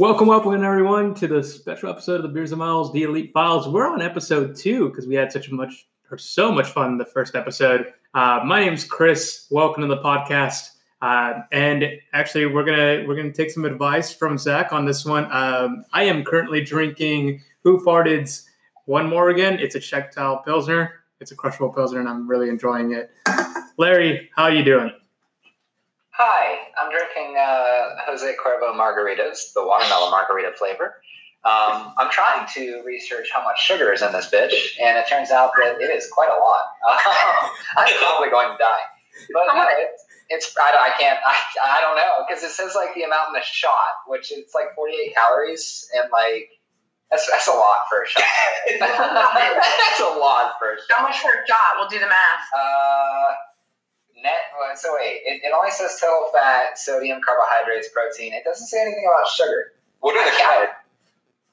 Welcome, welcome, everyone, to the special episode of the Beers and Miles, the Elite Files. We're on episode two because we had such much or so much fun in the first episode. Uh, my name's Chris. Welcome to the podcast. Uh, and actually, we're gonna we're gonna take some advice from Zach on this one. Um, I am currently drinking Hoof Hearted's One More Again. It's a Czechtal Pilsner. It's a crushable Pilsner, and I'm really enjoying it. Larry, how are you doing? Hi, I'm drinking uh, Jose Cuervo margaritas, the watermelon margarita flavor. Um, I'm trying to research how much sugar is in this bitch, and it turns out that it is quite a lot. I'm probably going to die. But no, it's, it's I, I can't I, I don't know because it says like the amount in a shot, which is like 48 calories, and like that's, that's a lot for a shot. that's a lot for a shot. How much for a shot? We'll do the math. Uh, net. So wait, it, it only says total fat, sodium, carbohydrates, protein. It doesn't say anything about sugar. What are the calories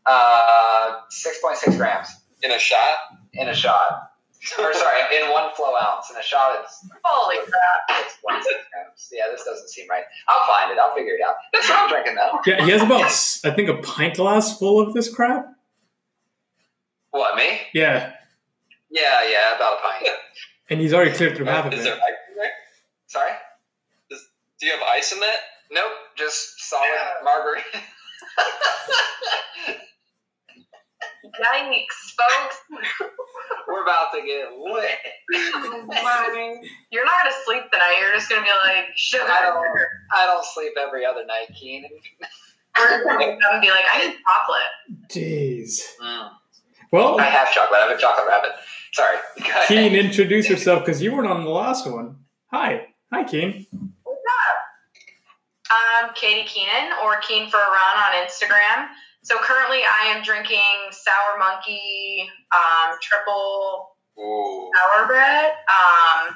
Uh, six point six grams in a shot? in a shot. or sorry, in one flow ounce. In a shot, it's Holy crap. it's one six grams. Yeah, this doesn't seem right. I'll find it. I'll figure it out. That's what I'm drinking though. Yeah, he has about I think a pint glass full of this crap. What me? Yeah, Yeah, yeah, about a pint. and he's already cleared through half of Is it. there ice in there? Sorry. Do you have ice in that? Nope, just solid Yeah. margarita. Yikes, folks. We're about to get lit. You're not going to sleep tonight. You're just going to be like, sugar. I don't. I don't sleep every other night, Keenan. We're going to wake up and be like, I need chocolate. Jeez. Mm. Well, I have chocolate. I have a chocolate rabbit. Sorry. Go. Keen, introduce yourself because you weren't on the last one. Hi, hi, Keen. What's up? I'm Katie Keenan, or Keen for a Run on Instagram. So currently I am drinking Sour Monkey um, triple Ooh. sour bread. Um,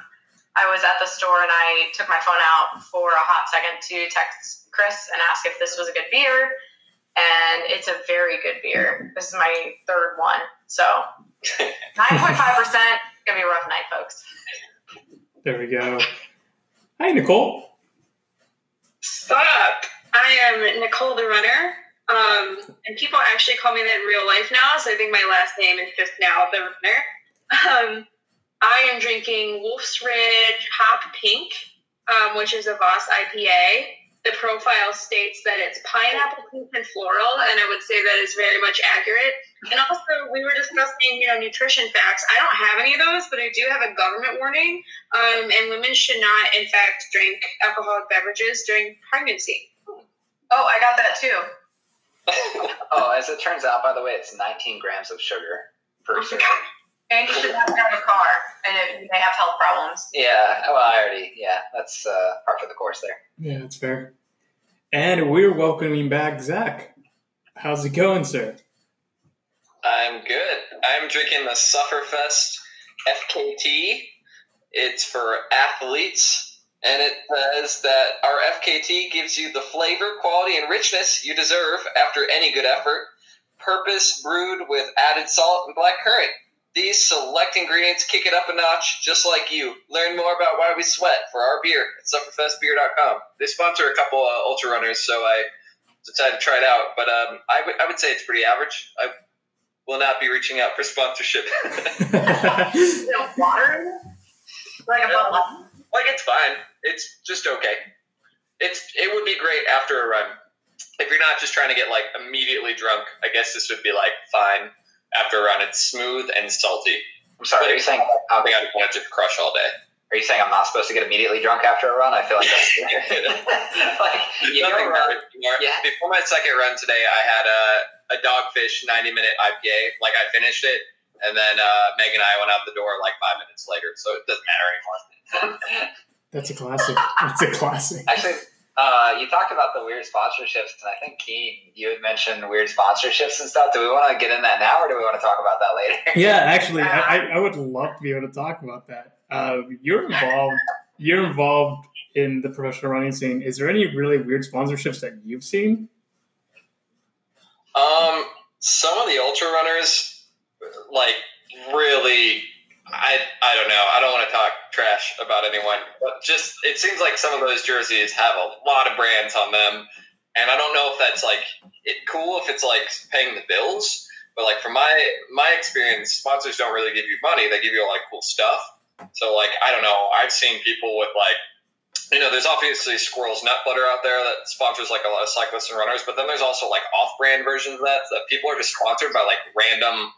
I was at the store and I took my phone out for a hot second to text Chris and ask if this was a good beer. And it's a very good beer. This is my third one. So 9.5%. Gonna be a rough night, folks. There we go. Hi, Nicole. Sup? I am Nicole the Runner. Um, and people actually call me that in real life now, so I think my last name is just now the Runner. Um, I am drinking Wolf's Ridge Hop Pink, um, which is a Voss IPA. The profile states that it's pineapple, pink, and floral, and I would say that is very much accurate. And also, we were discussing, you know, nutrition facts. I don't have any of those, but I do have a government warning, um, and women should not, in fact, drink alcoholic beverages during pregnancy. Oh, I got that too. Oh, as it turns out, by the way, it's 19 grams of sugar per serving. And you should not drive a car, and it, you may have health problems. Yeah. Well, I already. Yeah, that's uh, part of the course there. Yeah, that's fair. And we're welcoming back Zach. How's it going, sir? I'm good. I'm drinking the Sufferfest FKT. It's for athletes, and it says that our FKT gives you the flavor, quality, and richness you deserve after any good effort. Purpose brewed with added salt and black currant. These select ingredients kick it up a notch, just like you. Learn more about why we sweat for our beer at sufferfestbeer.com. They sponsor a couple uh, ultra runners, so I decided to try it out. But um, I would say it's pretty average. I will not be reaching out for sponsorship. It water? Like a like it's fine. It's just okay. It's it would be great after a run. If you're not just trying to get like immediately drunk, I guess this would be like fine after a run. It's smooth and salty. I'm sorry. Are you saying? I Um, think I'd want to crush all day. are you saying I'm not supposed to get immediately drunk after a run? I feel like that's like you Nothing go run. anymore. Yeah. Before my second run today, I had a a dogfish 90 minute IPA. Like I finished it, and then uh, Meg and I went out the door like five minutes later, so it doesn't matter anymore. That's a classic. That's a classic. Actually, uh, you talked about the weird sponsorships, and I think Keen, you had mentioned weird sponsorships and stuff. Do we want to get in that now, or do we want to talk about that later? Yeah, actually, I, I- I would love to be able to talk about that. Uh, you're involved. You're involved in the professional running scene. Is there any really weird sponsorships that you've seen? Um, some of the ultra runners, like really, I I don't know. I don't want to talk trash about anyone, but just it seems like some of those jerseys have a lot of brands on them, and I don't know if that's like it cool if it's like paying the bills, but like from my my experience, sponsors don't really give you money; they give you all like cool stuff. So like I don't know, I've seen people with like you know, there's obviously Squirrel's Nut Butter out there that sponsors like a lot of cyclists and runners, but then there's also like off-brand versions of that that people are just sponsored by like random,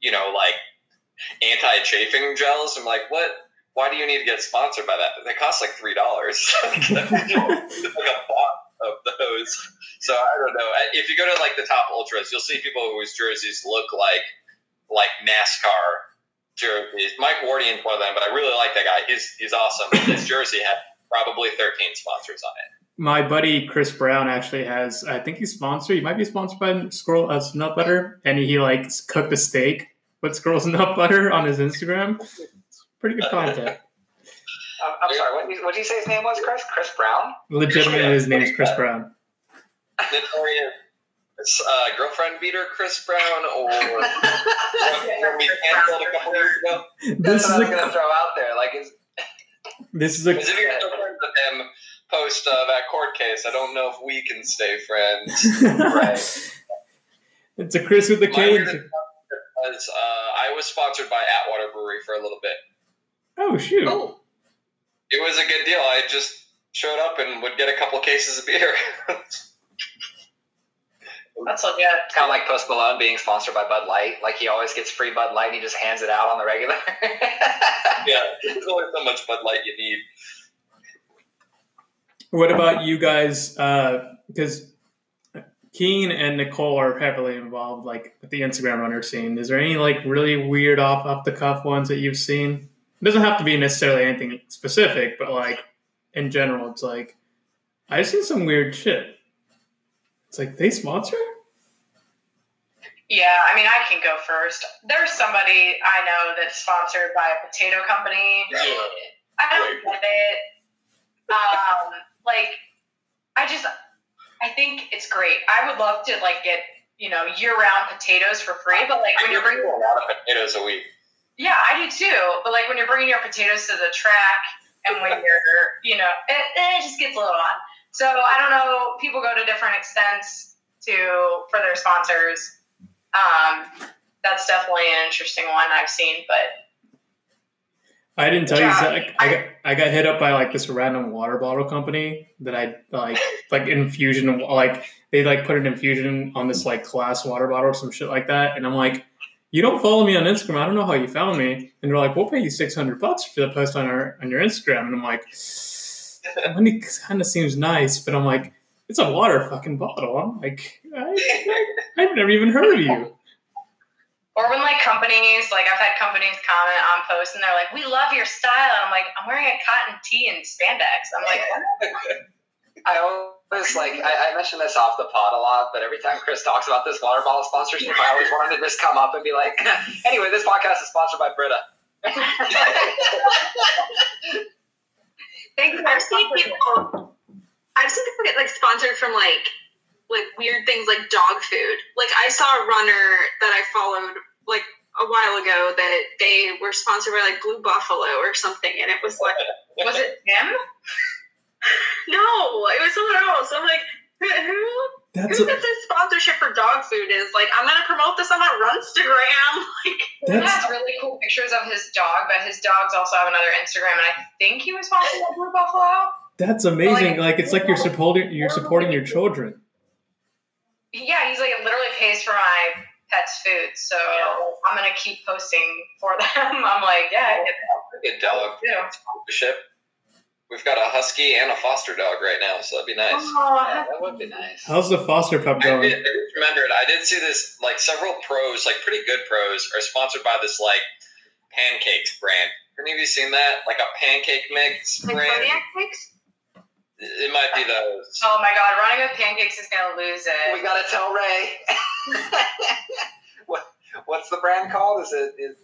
you know, like anti-chafing gels. I'm like, what? Why do you need to get sponsored by that? They cost like three dollars. like a bot of those. So I don't know. If you go to like the top ultras, you'll see people whose jerseys look like like NASCAR jerseys. Mike Wardian's one of them, but I really like that guy. He's he's awesome. His jersey had probably 13 sponsors on it. My buddy Chris Brown actually has, I think he's sponsored. He might be sponsored by Squirrel uh, Nut Butter, and he like cooked a steak with Squirrel's Nut Butter on his Instagram. It's pretty good content. I'm, I'm sorry. What did, what did you say his name was, Chris? Chris Brown? Legitimately, his name is Chris Brown. Notorious uh, girlfriend beater Chris Brown, or we canceled a couple years ago. That's This what I is going to throw out there. Like, is this is a Because if you're still friends with him post uh, that court case, I don't know if we can stay friends. right. it's a Chris with the My cage. Weirdest was uh, I was sponsored by Atwater Brewery for a little bit. Oh shoot! Oh, It was a good deal. I just showed up and would get a couple cases of beer. That's legit. It's kind of like Post Malone being sponsored by Bud Light. Like he always gets free Bud Light and he just hands it out on the regular. yeah, there's only so much Bud Light you need. What about you guys? Because Keen and Nicole are heavily involved, like with the Instagram runner scene. Is there any like really weird off off the cuff ones that you've seen? It doesn't have to be necessarily anything specific, but like in general, it's like I've seen some weird shit. It's like they sponsor. Yeah, I mean, I can go first. There's somebody I know that's sponsored by a potato company. I don't get it. Um, like, I just, I think it's great. I would love to like get you know year-round potatoes for free, but like when I you're bringing, a lot of potatoes a week. yeah, I do too. But like when you're bringing your potatoes to the track, and when you're, you know, it, it just gets a little odd. So I don't know. People go to different extents to for their sponsors. Um, that's definitely an interesting one I've seen, but I didn't tell you, Yeah, Zach. I got, I got hit up by like this random water bottle company that I like, like infusion, like they like put an infusion on this like glass water bottle or some shit like that, and I'm like, you don't follow me on Instagram. I don't know how you found me, and they're like, we'll pay you six hundred bucks for the post on our on your Instagram, and I'm like, money kind of seems nice, but I'm like, it's a water fucking bottle. I'm like, I, I, I've never even heard of you. Or when like companies, like I've had companies comment on posts and they're like, "We love your style," and I'm like, "I'm wearing a cotton tee and spandex." I'm like, what? I always like I, I mention this off the pod a lot, but every time Chris talks about this water bottle sponsorship, I always wanted to just come up and be like, anyway, this podcast is sponsored by Brita. "Thank you." I've seen people. I've seen people get like sponsored from like like weird things like dog food. Like I saw a runner that I followed like a while ago that they were sponsored by like Blue Buffalo or something, and it was like Was it him? no, it was someone else. I'm like, who who, That's who a, gets this sponsorship for dog food? Is like I'm gonna promote this on my Runstagram. Like He that's has really cool pictures of his dog, but his dogs also have another Instagram, and I think he was sponsored by Blue Buffalo. that's amazing. Like- Like it's like you're supporting you're supporting your children. Yeah, he's like it literally pays for my pet's food, so I'm gonna keep posting for them. I'm like, yeah, I get Good dog that sponsorship. We've got a husky and a foster dog right now, so that'd be nice. Oh, Yeah, that would be nice. How's the foster pup I going? did, I just remembered. I did see this. Like several pros, like pretty good pros, are sponsored by this like pancakes brand. Have any of you seen that? Like a pancake mix like brand. Kodiak Cakes. It might be those. oh my god, running with pancakes is gonna lose it. We gotta tell Ray. what, what's the brand called? Is it? Is,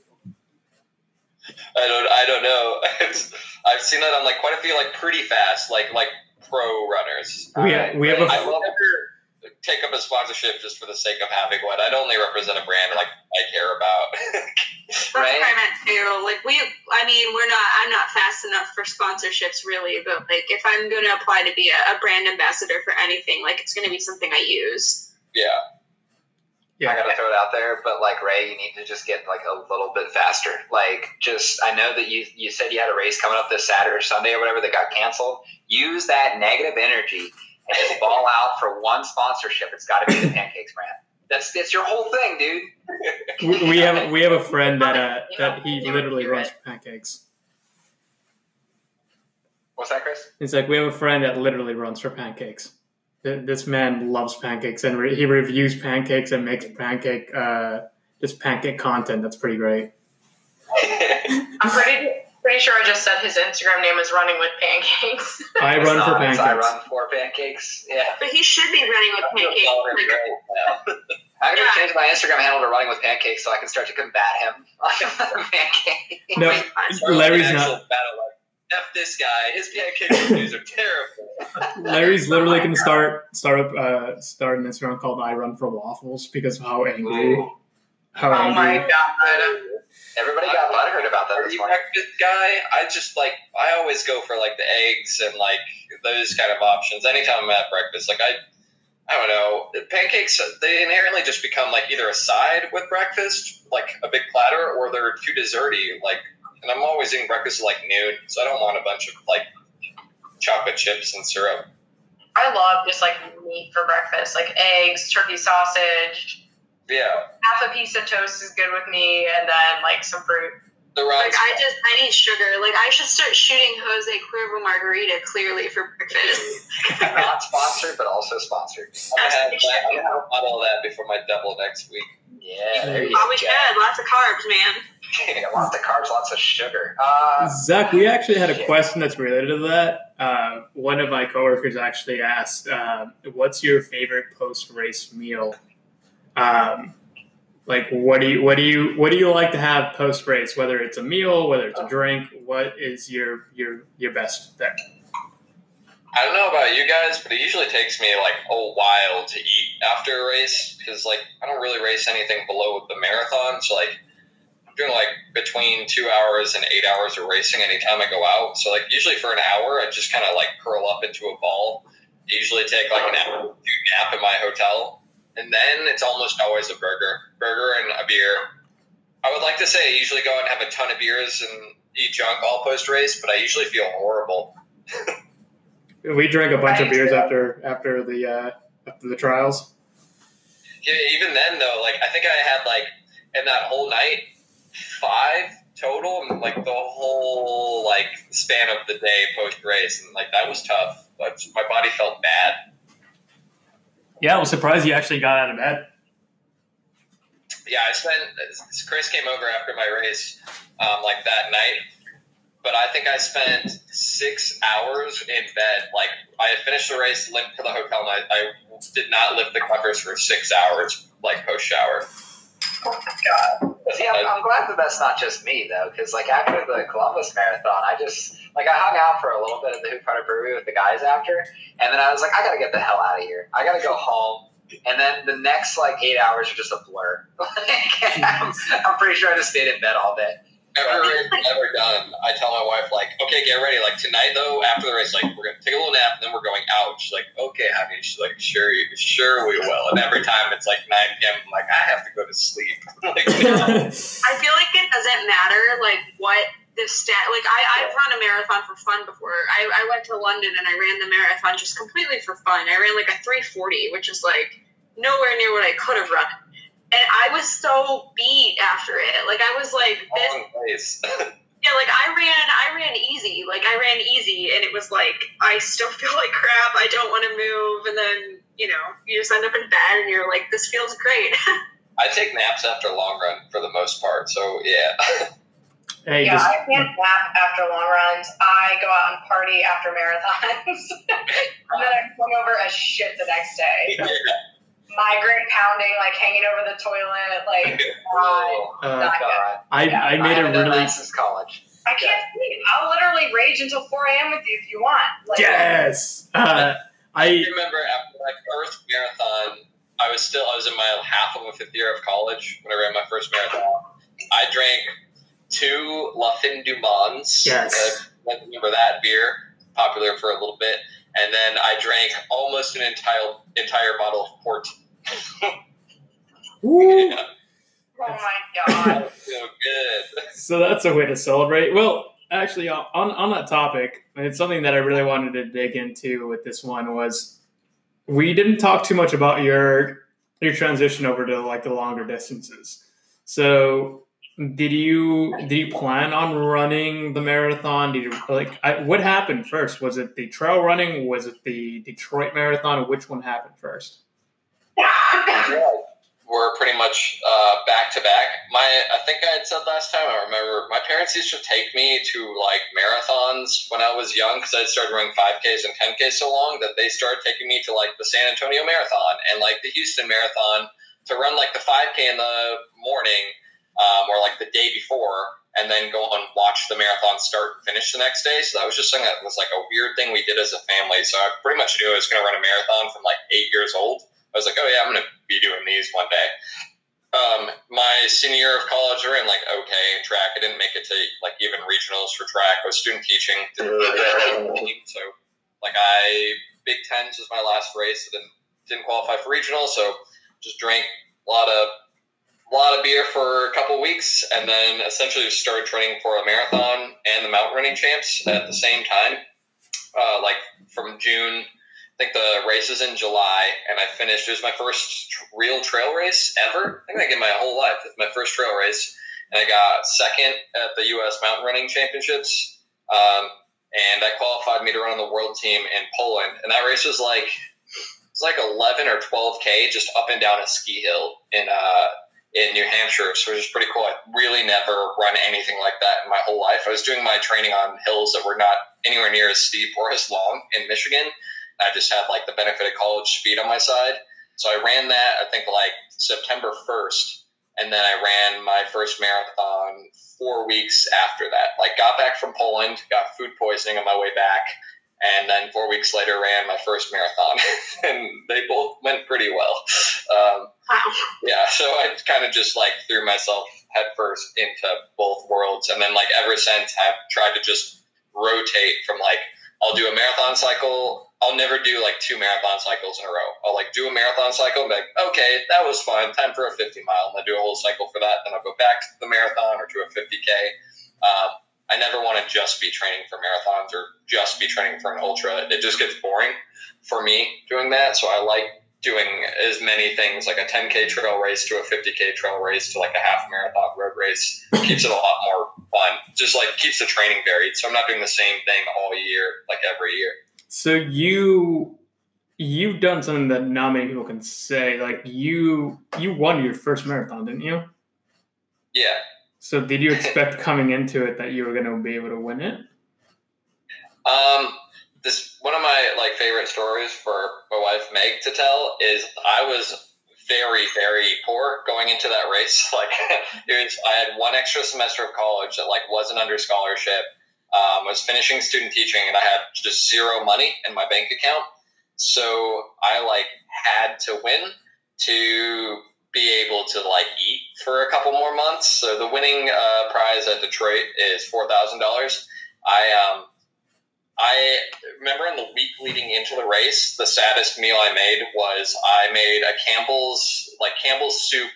I don't. I don't know. I've seen that on like quite a few like pretty fast like like pro runners. We have, we have a I've never take up a sponsorship just for the sake of having one. I'd only represent a brand like I care about. That's Right. what I meant too. Like we, I mean, we're not. I'm not fast enough for sponsorships, really. But like, if I'm going to apply to be a, a brand ambassador for anything, like it's going to be something I use. yeah. I gotta throw it out there, but like Ray, you need to just get like a little bit faster. Like, just I know that you you said you had a race coming up this Saturday or Sunday or whatever that got canceled. Use that negative energy and just ball out for one sponsorship. It's got to be the Pancakes brand. That's that's your whole thing, dude. We, we have we have a friend that uh, that he literally runs pancakes. What's that, Chris? It's like we have a friend that literally runs for pancakes. Th- This man loves pancakes and re- he reviews pancakes and makes pancake uh, just pancake content. That's pretty great. I'm pretty pretty sure I just said his Instagram name is Running with Pancakes. I run for pancakes. I run for pancakes. Yeah, But he should be running with pancakes. Like, I'm gonna Yeah. change my Instagram handle to Running with Pancakes so I can start to combat him on pancake. No, Larry's An not. Battle like, F this guy. His pancake reviews are terrible. Larry's literally gonna start start up uh, start an Instagram called I Run for Waffles because of how angry Ooh. how oh my angry. god. Everybody got butthurt about that Are this you morning. breakfast guy? I just like I always go for like the eggs and like those kind of options. Anytime I'm at breakfast, like I, I don't know, pancakes. They inherently just become like either a side with breakfast, like a big platter, or they're too desserty. Like, and I'm always eating breakfast at like noon, so I don't want a bunch of like chocolate chips and syrup. I love just like meat for breakfast, like eggs, turkey sausage. Yeah, Half a piece of toast is good with me, and then like some fruit. the like. I just, I need sugar. Like I should start shooting Jose Cuervo margarita clearly for breakfast. Not sponsored, but also sponsored. I'm gonna have, that, I'm gonna have all that before my double next week. Yeah, there you Probably go. should. Lots of carbs, man. Yeah, lots of carbs, lots of sugar. Uh, Zach, we actually had a question that's related to that. Uh, one of my coworkers actually asked, uh, "What's your favorite post-race meal?" Um, like, what do you what do you what do you like to have post-race? Whether it's a meal, whether it's a drink, what is your your your best there? I don't know about you guys, but it usually takes me like a while to eat after a race because like I don't really race anything below the marathon. So like I'm doing like between two hours and eight hours of racing anytime I go out. So like usually for an hour, I just kind of like curl up into a ball. Usually take like an hour nap in my hotel, and then it's almost always a burger, burger and a beer. I would like to say I usually go out and have a ton of beers and eat junk all post race, but I usually feel horrible. We drank a bunch of Right. beers after after the uh, after the trials. Yeah, even then though, like I think I had like in that whole night five total, and like the whole like span of the day post race, and like that was tough. But my body felt bad. Yeah, I was surprised you actually got out of bed. Yeah, I spent. Chris came over after my race, um, like that night. But I think I spent six hours in bed. Like I had finished the race, limped to the hotel, and I, I did not lift the covers for six hours, like post shower. See, I'm, I'm glad that that's not just me though, because like after the Columbus Marathon, I just like I hung out for a little bit at the Hoof Hearted Brewery with the guys after, and then I was like, I gotta get the hell out of here. I gotta go home. And then the next like eight hours are just a blur. Like, I'm, I'm pretty sure I just stayed in bed all day. Every race I've ever done, I tell my wife like, okay, get ready. Like tonight though, after the race, like we're gonna take a little nap, and then we're going out. She's like, okay, honey. She's like, sure, sure we will. And every time it's like 9 p.m., I'm like, I have to go to sleep. like, I feel like it doesn't matter like what the stat. Like I, I've run a marathon for fun before. I, I went to London and I ran the marathon just completely for fun. I ran like a 340, which is like nowhere near what I could have run. And I was so beat after it. Like I was like oh, this. all in place. Yeah, like I ran, I ran easy. Like I ran easy, and it was like I still feel like crap. I don't want to move, and then you know you just end up in bed, and you're like, this feels great. I take naps after long run for the most part. So yeah. hey, yeah, just I can't nap after long runs. I go out and party after marathons, and then I come over as shit the next day. Migraine pounding, like hanging over the toilet, like Oh, uh, not good. God. I Yeah, I made haven't a done really that since college. I can't sleep. I'll literally rage until 4 a.m. with you if you want. Like, yes. Uh, I remember after my first marathon, I was still I was in my half of a fifth year of college when I ran my first marathon. I drank two La Fin du Mondes. Yes. I remember that beer, popular for a little bit, and then I drank almost an entire entire bottle of port. Yeah, Oh my god. so good. So that's a way to celebrate. Well, actually, on on that topic, it's something that I really wanted to dig into with this one was we didn't talk too much about your your transition over to like the longer distances. So did you did you plan on running the marathon? Did you like I, what happened first? Was it the trail running? Was it the Detroit marathon? Which one happened first? We're pretty much uh, back to back. My, I think I had said last time. I remember my parents used to take me to like marathons when I was young because I started running five Ks and ten Ks so long that they started taking me to like the San Antonio Marathon and like the Houston Marathon to run like the five K in the morning um, or like the day before. And then go and watch the marathon start and finish the next day. So that was just something that was like a weird thing we did as a family. So I pretty much knew I was going to run a marathon from like eight years old. I was like, oh yeah, I'm going to be doing these one day. Um, my senior year of college, I ran like okay track. I didn't make it to like even regionals for track. I was student teaching, didn't really get a team. So like I Big Tens was my last race. I didn't didn't qualify for regionals, so just drank a lot of a lot of beer for a couple weeks, and then essentially started training for a marathon and the mountain running champs at the same time. Uh, like from June I think the race is in July, and I finished. It was my first real trail race ever. I think I did my whole life. It's my first trail race, and I got second at the U.S. Mountain Running Championships. Um, and that qualified me to run on the world team in Poland. And that race was like it was like 11 or 12 k just up and down a ski hill in uh, in New Hampshire. So it was pretty cool. I really never run anything like that in my whole life. I was doing my training on hills that were not anywhere near as steep or as long in Michigan. I just had like the benefit of college speed on my side. So I ran that, I think like September 1st. And then I ran my first marathon four weeks after that. Like got back from Poland, got food poisoning on my way back. And then four weeks later ran my first marathon. and they both went pretty well. Um, Wow. yeah, so I kind of just like threw myself headfirst into both worlds. And then like ever since I've tried to just rotate from like, I'll do a marathon cycle. I'll never do like two marathon cycles in a row. I'll like do a marathon cycle and be like, okay, that was fun. Time for a 50 mile. And I'll do a whole cycle for that. Then I'll go back to the marathon or to a 50K. Um, I never want to just be training for marathons or just be training for an ultra. It just gets boring for me doing that. So I like doing as many things like a 10K trail race to a 50K trail race to like a half marathon road race. keeps it a lot more fun. Just like keeps the training varied. So I'm not doing the same thing all year, like every year. So you you've done something that not many people can say. Like you you won your first marathon, didn't you? Yeah. So did you expect coming into it that you were going to be able to win it? Um, this one of my like favorite stories for my wife Meg to tell is I was very very poor going into that race. Like was, I had one extra semester of college that like wasn't under scholarship. Um, I was finishing student teaching and I had just zero money in my bank account. So I like had to win to be able to like eat for a couple more months. So the winning uh, prize at Detroit is four thousand dollars. I um I remember in the week leading into the race, the saddest meal I made was I made a Campbell's like Campbell's soup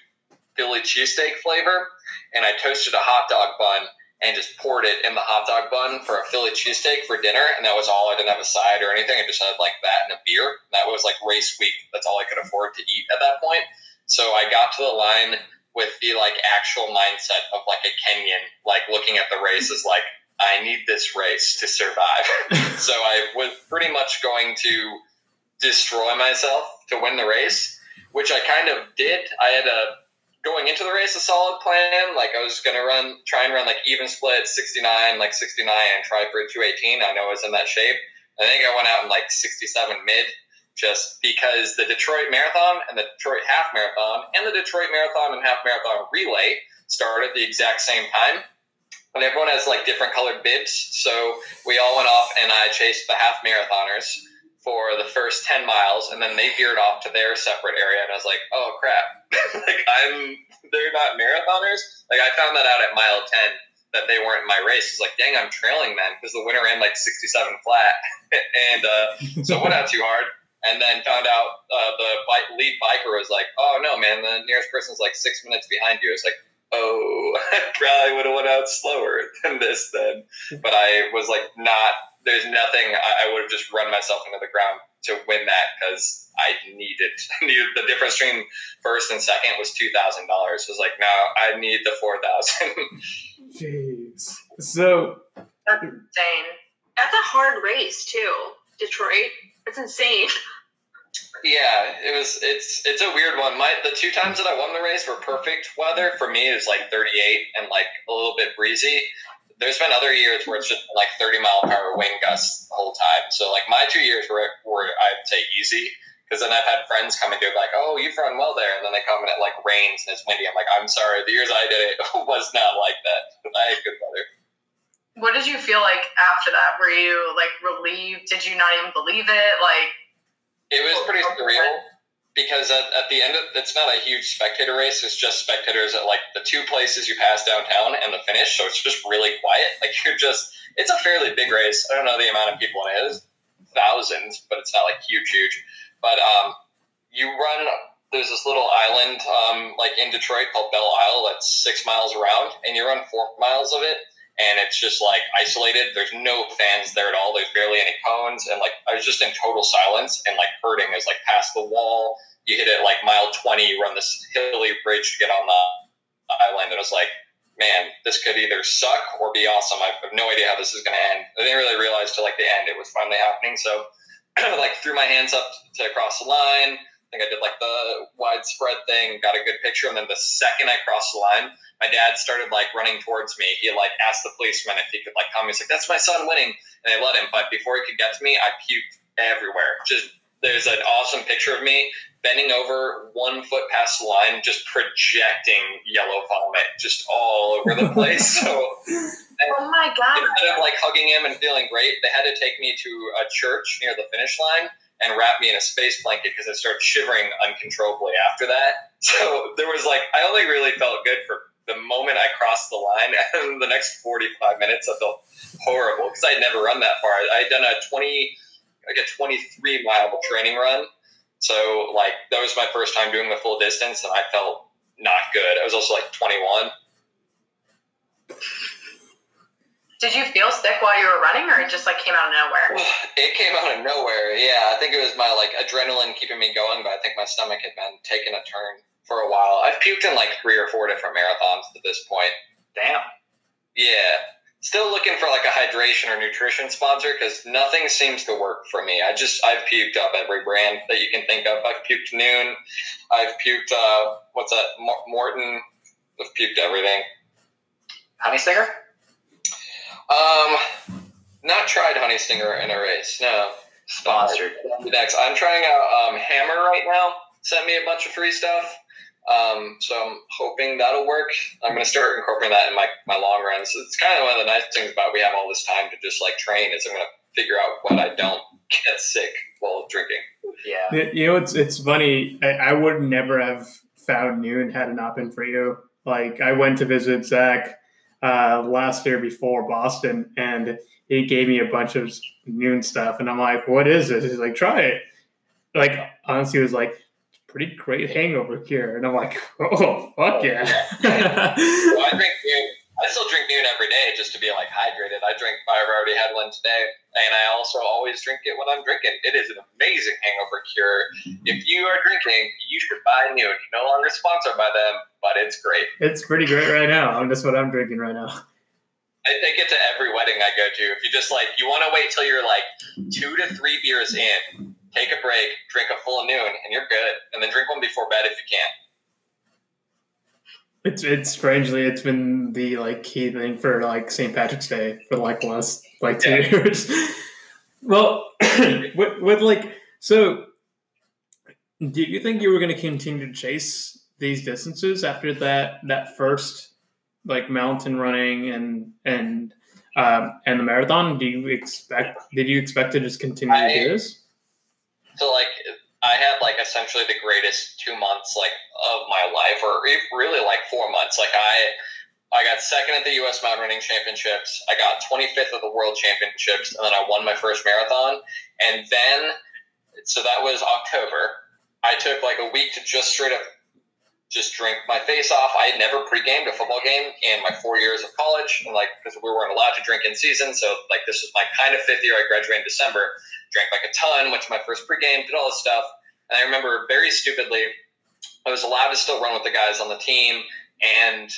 Philly cheesesteak flavor, and I toasted a hot dog bun and just poured it in the hot dog bun for a Philly cheesesteak for dinner, and that was all. I didn't have a side or anything. I just had like that and a beer. That was like race week. That's all I could afford to eat at that point. So I got to the line with the like actual mindset of like a Kenyan, like looking at the race as like I need this race to survive. so I was pretty much going to destroy myself to win the race, which I kind of did. I had a going into the race a solid plan. Like I was gonna run, try and run like even split, sixty nine, like sixty nine, and try for two eighteen. I know I was in that shape. I think I went out in like sixty seven mid, just because the Detroit Marathon and the Detroit Half Marathon and the Detroit Marathon and Half Marathon relay started at the exact same time. And everyone has like different colored bibs. So we all went off and I chased the half marathoners for the first 10 miles and then they veered off to their separate area and I was like, "Oh crap. like I'm they're not marathoners." Like I found that out at mile 10 that they weren't in my race. It's like, "Dang, I'm trailing them because the winner ran like 67 flat." and uh, so it went out too hard. And then found out uh, the bike, lead biker was like, "Oh no, man, the nearest person's like six minutes behind you." It's like, "Oh, I probably would have went out slower than this then." But I was like, not there's nothing I, I would have just run myself into the ground to win that because I needed needed the difference between first and second was two thousand dollars. It was like, no, I need the four thousand. Jeez. So That's insane. That's a hard race too. Detroit. It's insane. yeah, it was. It's it's a weird one. My the two times that I won the race were perfect weather. For me, it was like thirty eight and like a little bit breezy. There's been other years where it's just like 30 mile per hour wind gusts the whole time. So like my two years were, were I'd say easy because then I've had friends come and do it like, oh, you've run well there, and then they come and it like rains and it's windy. I'm like, I'm sorry, the years I did it was not like that. I had good weather. What did you feel like after that? Were you like relieved? Did you not even believe it? Like, It was pretty surreal because at, at the end of it's not a huge spectator race. It's just spectators at like the two places you pass downtown and the finish. So it's just really quiet. Like you're just it's a fairly big race. I don't know the amount of people in it is thousands, but it's not like huge, huge. But um, you run. There's this little island um, like in Detroit called Belle Isle that's six miles around, and you run four miles of it, and it's just like isolated. There's no fans there at all. There's barely any cones, and like I was just in total silence and like hurting as like past the wall. You hit it like mile 20. You run this hilly bridge to get on the island, and it was like, man, this could either suck or be awesome. I have no idea how this is going to end. I didn't really realize till like the end it was finally happening. So like threw my hands up to cross the line. I think I did like the widespread thing, got a good picture, and then the second I crossed the line, my dad started like running towards me. He like asked the policeman if he could like come. He's like, "That's my son winning," and they let him. But before he could get to me, I puked everywhere. Just there's an awesome picture of me bending over one foot past the line, just projecting yellow vomit just all over the place. so oh my god! instead of like hugging him and feeling great, they had to take me to a church near the finish line and wrap me in a space blanket because I started shivering uncontrollably after that. So there was like I only really felt good for the moment I crossed the line, and the next forty five minutes I felt horrible because I'd never run that far. I had done a twenty like a twenty three mile training run. So like that was my first time doing the full distance, and I felt not good. I was also like 21. Did you feel sick while you were running, or it just like came out of nowhere? It came out of nowhere. Yeah, I think it was my like adrenaline keeping me going, but I think my stomach had been taking a turn for a while. I've puked in like three or four different marathons to this point. Damn. Yeah. Still looking for like a hydration or nutrition sponsor because nothing seems to work for me. I just I've puked up every brand that you can think of. I've puked Nuun. I've puked uh, what's that? Mor- Maurten. I've puked everything. Honey stinger? Um, not tried Honey Stinger in a race. No. Sponsored. Next, I'm trying out um, Hammer right now. Sent me a bunch of free stuff. Um, so I'm hoping that'll work. I'm going to start incorporating that in my, my long runs. It's kind of one of the nice things about we have all this time to just like train is I'm going to figure out what I don't get sick while drinking. Yeah. You know, it's it's funny. I, I would never have found Nuun had it not been for you. Like I went to visit Zach uh, last year before Boston, and he gave me a bunch of Nuun stuff, and I'm like, "What is this?" He's like, "Try it." Like honestly, it was like pretty great hangover cure, and I'm like, "Oh fuck oh, yeah!" So I drink Nuun. I still drink Nuun every day just to be like hydrated. I drink. I've already had one today, and I also always drink it when I'm drinking. It is an amazing hangover cure. If you are drinking, you should buy Nuun. No longer sponsored by them, but it's great. it's pretty great right now. I mean, that's what I'm drinking right now. I take it to every wedding I go to. If you just like, you want to wait till you're like two to three beers in, take a break, drink a full Nuun, and you're good. And then drink one before bed if you can. It's it's strangely it's been the like key thing for like St. Patrick's Day for like the last like two Yeah. years. well, with, with like so, did you think you were going to continue to chase these distances after that that first like mountain running and and um, and the marathon? Do you expect did you expect to just continue to do this? So like I had like essentially the greatest two months like of my life, or really like four months. Like I I got second at the U.S. Mountain Running Championships. I got 25th at the World Championships, and then I won my first marathon. And then, so that was October. I took like a week to just straight up just drink my face off. I had never pre-gamed a football game in my four years of college, and like because we weren't allowed to drink in season, so like this was my kind of fifth year. I graduated in December, drank like a ton, went to my first pre-game, did all this stuff, and I remember very stupidly, I was allowed to still run with the guys on the team, and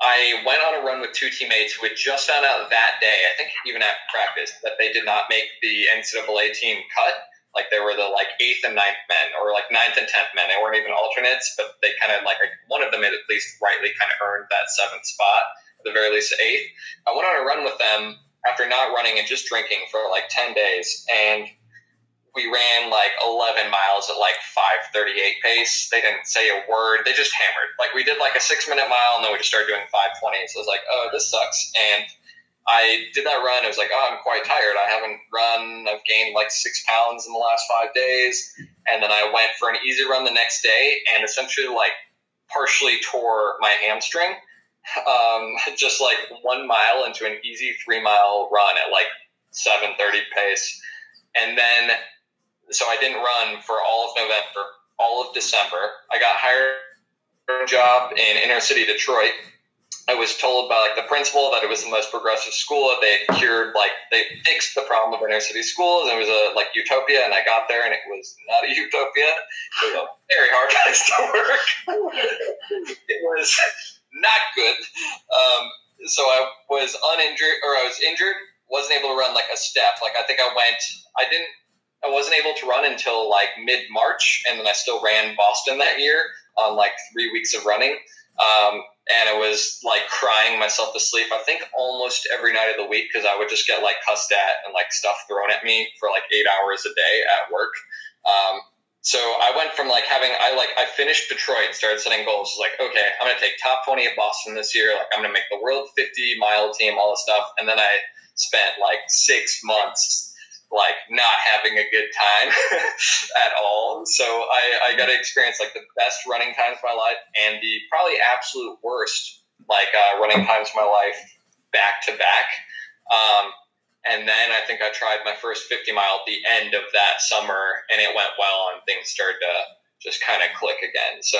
I went on a run with two teammates who had just found out that day, I think even after practice, that they did not make the NCAA team cut like they were the like eighth and ninth men, or like ninth and tenth men. They weren't even alternates, but they kind of like, like one of them had at least rightly kind of earned that seventh spot, at the very least eighth. I went on a run with them after not running and just drinking for like ten days, and we ran like 11 miles at like 538 pace. They didn't say a word. They just hammered. Like we did like a six minute mile and then we just started doing 520. So I was like, oh, this sucks. And I did that run. I was like, oh, I'm quite tired. I haven't run. I've gained like six pounds in the last five days. And then I went for an easy run the next day and essentially like partially tore my hamstring. Um, just like one mile into an easy three mile run at like 730 pace. And then, so I didn't run for all of November, all of December. I got hired a job in inner city Detroit I was told by like the principal that it was the most progressive school that they cured like they fixed the problem of inner city schools and it was a like utopia and I got there and it was not a utopia. It was a very hard place to work. it was not good. Um, so I was uninjured or I was injured, wasn't able to run like a step. Like I think I went I didn't I wasn't able to run until like mid March and then I still ran Boston that year on like three weeks of running. Um, and I was like crying myself to sleep. I think almost every night of the week because I would just get like cussed at and like stuff thrown at me for like eight hours a day at work. Um, so I went from like having I like I finished Detroit started setting goals. like okay, I'm gonna take top twenty at Boston this year. Like I'm gonna make the world 50 mile team, all this stuff. And then I spent like six months like not having a good time at all. So I, I got to experience like the best running times of my life and the probably absolute worst like uh, running times of my life back to back. Um, and then I think I tried my first 50 mile at the end of that summer and it went well and things started to just kind of click again. So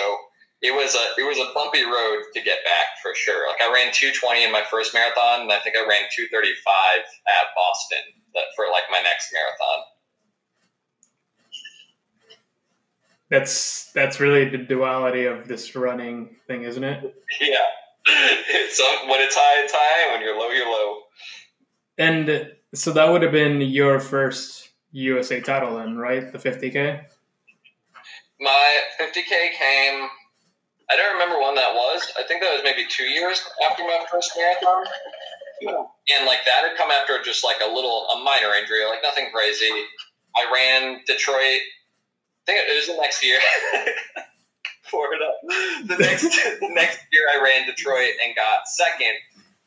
it was a it was a bumpy road to get back for sure. Like I ran 220 in my first marathon and I think I ran 235 at Boston for like my next marathon. That's that's really the duality of this running thing, isn't it? Yeah. It's um, when it's high, it's high. When you're low, you're low. And so that would have been your first USA title, then, right? The 50k. My 50k came. I don't remember when that was. I think that was maybe two years after my first marathon. And like that had come after just like a little a minor injury, like nothing crazy. I ran Detroit. I think it was the next year. Up. The next next year, I ran Detroit and got second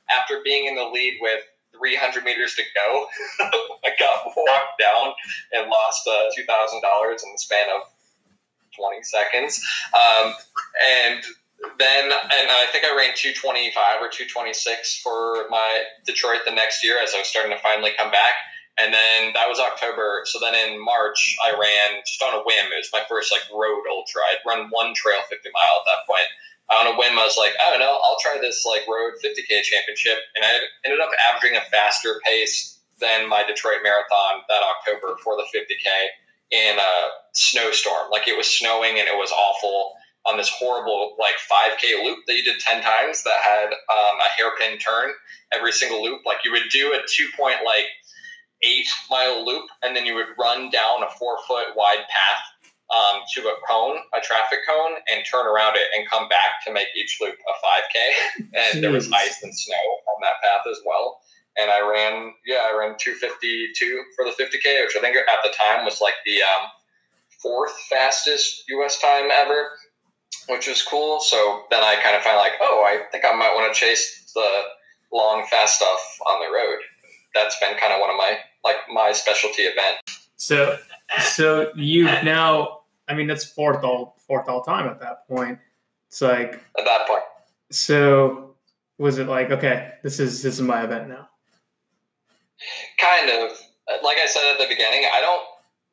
after being in the lead with 300 meters to go. I got walked down and lost uh, $2,000 in the span of 20 seconds. Um, and then and I think I ran 225 or 226 for my Detroit the next year as I was starting to finally come back. And then that was October. So then in March, I ran just on a whim. It was my first like road ultra. I'd run one trail 50 mile at that point. On a whim, I was like, I don't know, I'll try this like road 50k championship. And I ended up averaging a faster pace than my Detroit marathon that October for the 50k in a snowstorm. Like it was snowing and it was awful on this horrible like 5k loop that you did 10 times that had um, a hairpin turn every single loop. Like you would do a two point like eight mile loop and then you would run down a four foot wide path um, to a cone a traffic cone and turn around it and come back to make each loop a 5k and there was ice and snow on that path as well. And i ran yeah i ran 252 for the 50k which i think at the time was like the um, fourth fastest us time ever which was cool. So then I kind of find like, oh, I think I might want to chase the long, fast stuff on the road. That's been kind of one of my like my specialty event. So, so you've now. I mean, that's fourth all fourth all time at that point. It's like at that point. So, was it like okay, this is this is my event now? Kind of. Like I said at the beginning, I don't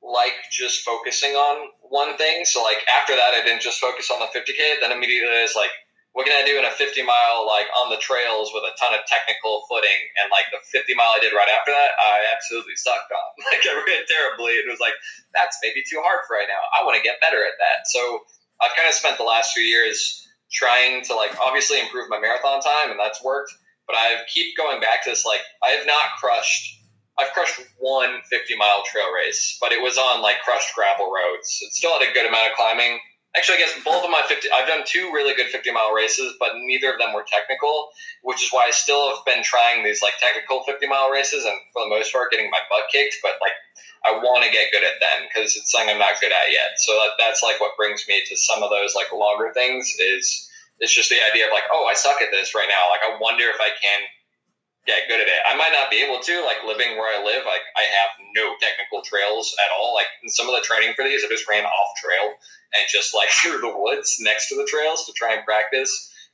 like just focusing on one thing. So like after that, I didn't just focus on the 50k. Then immediately it's like what can I do in a 50 mile like on the trails with a ton of technical footing? And like the 50 mile I did right after that I absolutely sucked on. Like I ran terribly. And it was like that's maybe too hard for right now. I want to get better at that. So I've kind of spent the last few years trying to like obviously improve my marathon time and that's worked. But I keep going back to this like I have not crushed I've crushed one 50 mile trail race but it was on like crushed gravel roads it still had a good amount of climbing Actually, I guess both of my 50, I've done two really good 50 mile races, but neither of them were technical, which is why I still have been trying these like technical 50 mile races and for the most part getting my butt kicked. But like, I want to get good at them because it's something I'm not good at yet. So that, that's like what brings me to some of those like longer things is it's just the idea of like, oh, I suck at this right now. Like, I wonder if I can get good at it. I might not be able to, like living where I live, like I have no technical trails at all. Like in some of the training for these, I just ran off trail and just like through the woods next to the trails to try and practice.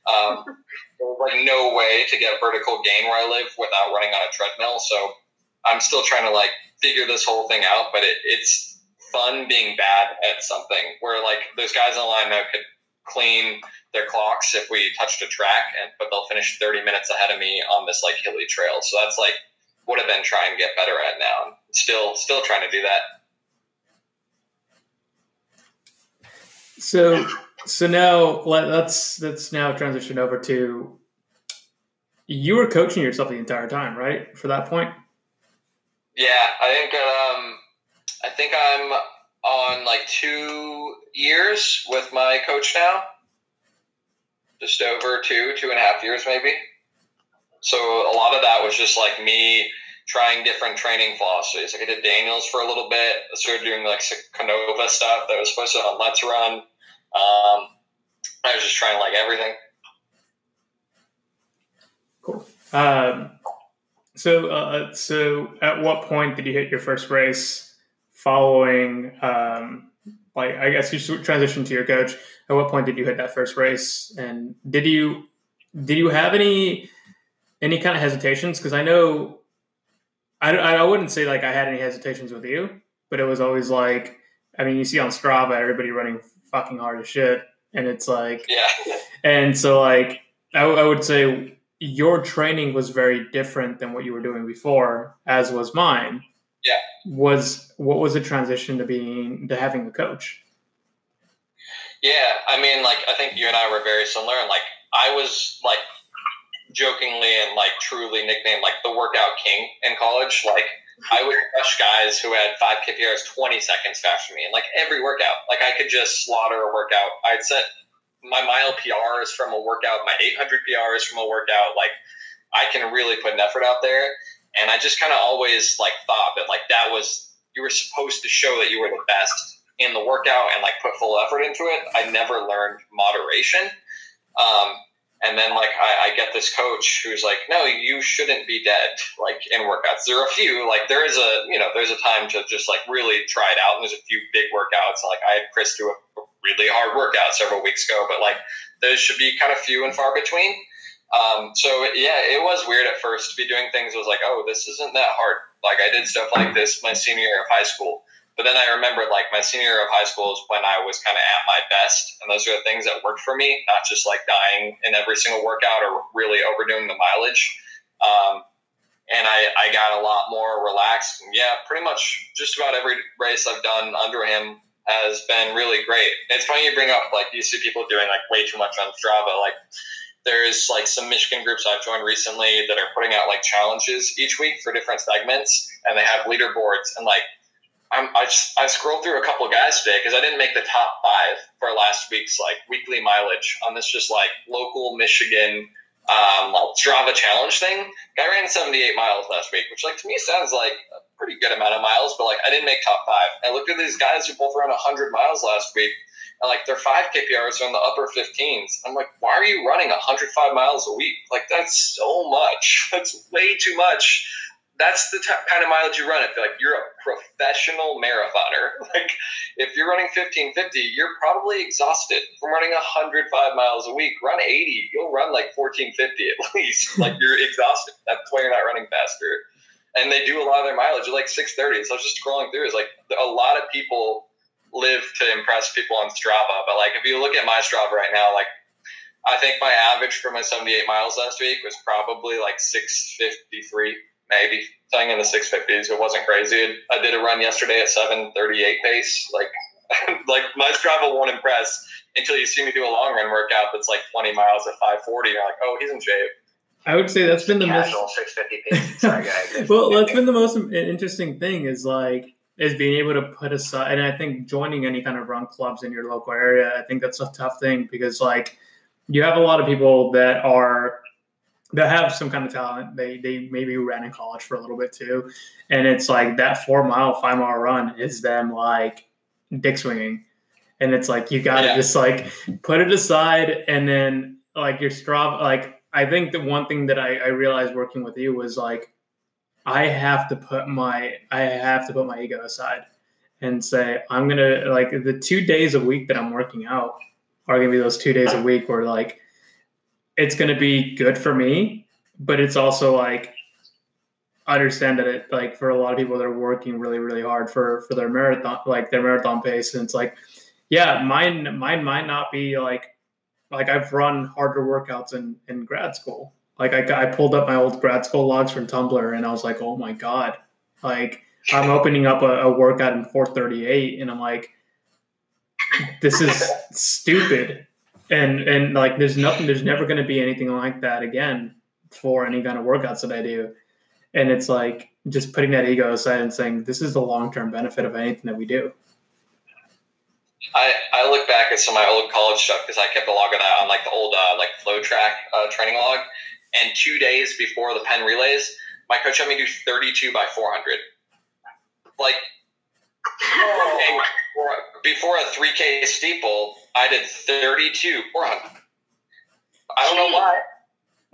Um, there was like no way to get vertical gain where I live without running on a treadmill. So I'm still trying to like figure this whole thing out, but it, it's fun being bad at something where like those guys on the line now could clean their clocks if we touched a track, and but they'll finish 30 minutes ahead of me on this like hilly trail. So that's like what I've been trying to get better at now. Still, still trying to do that. So, so now let, let's let's now transition over to you were coaching yourself the entire time, right? For that point. Yeah, I think um, I think I'm on like two years with my coach now just over two, two and a half years maybe. So a lot of that was just like me trying different training philosophies. Like I did Daniels for a little bit. I started doing like Canova stuff that was supposed to on Let's Run. Um, I was just trying like everything. Cool. Um, so, uh, so at what point did you hit your first race following, um, like, I guess you transitioned to your coach. At what point did you hit that first race? And did you did you have any any kind of hesitations? Because i know I, I wouldn't say like i had any hesitations with you but it was always like i mean you see on strava everybody running fucking hard as shit and it's like yeah. and so like I, I would say your training was very different than what you were doing before as was mine. Yeah was what was the transition to being to having a coach yeah, I mean, like I think you and I were very similar, and like I was like jokingly and like truly nicknamed like the workout king in college. Like I would crush guys who had five KPRs twenty seconds faster than me, and like every workout, like I could just slaughter a workout. I'd set my mile PRs from a workout, my 800 PRs from a workout. Like I can really put an effort out there, and I just kind of always like thought that like that was you were supposed to show that you were the best in the workout and like put full effort into it. I never learned moderation. Um, and then like I, I, get this coach who's like, no, you shouldn't be dead like in workouts. There are a few like there is a you know there's a time to just like really try it out. And there's a few big workouts. Like I had Chris do a really hard workout several weeks ago, but like those should be kind of few and far between. Um, so yeah, it was weird at first to be doing things. Was like, oh, this isn't that hard. Like I did stuff like this my senior year of high school but then I remembered like my senior year of high school is when I was kind of at my best, and those are the things that worked for me, not just like dying in every single workout or really overdoing the mileage. Um, and I, I got a lot more relaxed. And yeah, pretty much just about every race I've done under him has been really great. It's funny you bring up like you see people doing like way too much on Strava. Like there's like some Michigan groups I've joined recently that are putting out like challenges each week for different segments, and they have leaderboards and like I'm, I, just, I scrolled through a couple guys today because I didn't make the top five for last week's like weekly mileage on this just like local Michigan um, like Strava challenge thing. Guy ran 78 miles last week, which like to me sounds like a pretty good amount of miles, but like I didn't make top five. I looked at these guys who both ran 100 miles last week, and like their five KPRs are in the upper 15s. I'm like, why are you running 105 miles a week? Like that's so much. That's way too much that's the t- kind of mileage you run. If like you're a professional marathoner, like if you're running 1550, you're probably exhausted from running 105 miles a week. Run 80, you'll run like 1450 at least. like you're exhausted. That's why you're not running faster. And they do a lot of their mileage like 630. So I was just scrolling through. It's like a lot of people live to impress people on Strava. But like if you look at my Strava right now, like I think my average for my 78 miles last week was probably like 653 maybe something in the 650s. It wasn't crazy. I did a run yesterday at 738 pace. Like, like my Strava won't impress until you see me do a long run workout that's like 20 miles at 540. You're like, oh, he's in shape. I would say that's been the Casual most 650 pace. Sorry, guys. well, that's been the most interesting thing is like is being able to put aside, and I think joining any kind of run clubs in your local area. I think that's a tough thing because like you have a lot of people that are that have some kind of talent. They they maybe ran in college for a little bit too, and it's like that four mile, five mile run is them like dick swinging, and it's like you got to Yeah. just like put it aside, and then like your straw. Like I think the one thing that I, I realized working with you was like I have to put my I have to put my ego aside and say I'm gonna like the two days a week that I'm working out are gonna be those two days a week where like it's to be good for me, but it's also like I understand that it like for a lot of people that are working really really hard for for their marathon like their marathon pace, and it's like yeah, mine mine might not be like like I've run harder workouts in in grad school. Like I, I pulled up my old grad school logs from Tumblr, and I was like, oh my god, like I'm opening up a, a workout in 438, and I'm like, this is stupid. And and like there's nothing there's never going to be anything like that again for any kind of workouts that i do. And it's like just putting that ego aside and saying this is the long-term benefit of anything that we do. I, I look back at some of my old college stuff because I kept a log of that on like the old uh, like FloTrack uh, training log. And two days before the Penn Relays, my coach had me do 32 by 400. Like oh. for- before a 3K steeple, I did 32 400. I don't know why.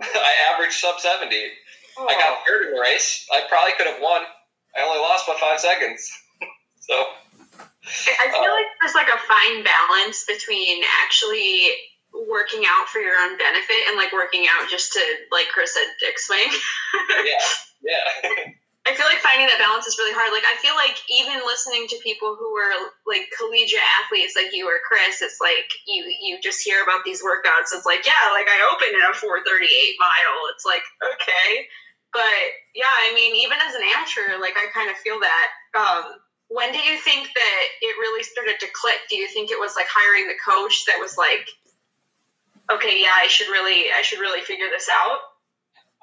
I averaged sub 70. I got oh. third in the race. I probably could have won. I only lost by five seconds. so I feel uh, like there's like a fine balance between actually working out for your own benefit and like working out just to, like Chris said, dick swing. yeah, yeah. I feel like finding that balance is really hard. Like I feel like even listening to people who are like collegiate athletes like you or Chris, it's like you you just hear about these workouts. It's like, yeah, like I opened in a 438 mile. It's like, okay. But yeah, I mean, even as an amateur, like I kind of feel that. Um, when do you think that it really started to click? Do you think it was like hiring the coach that was like, okay, yeah, I should really, I should really figure this out?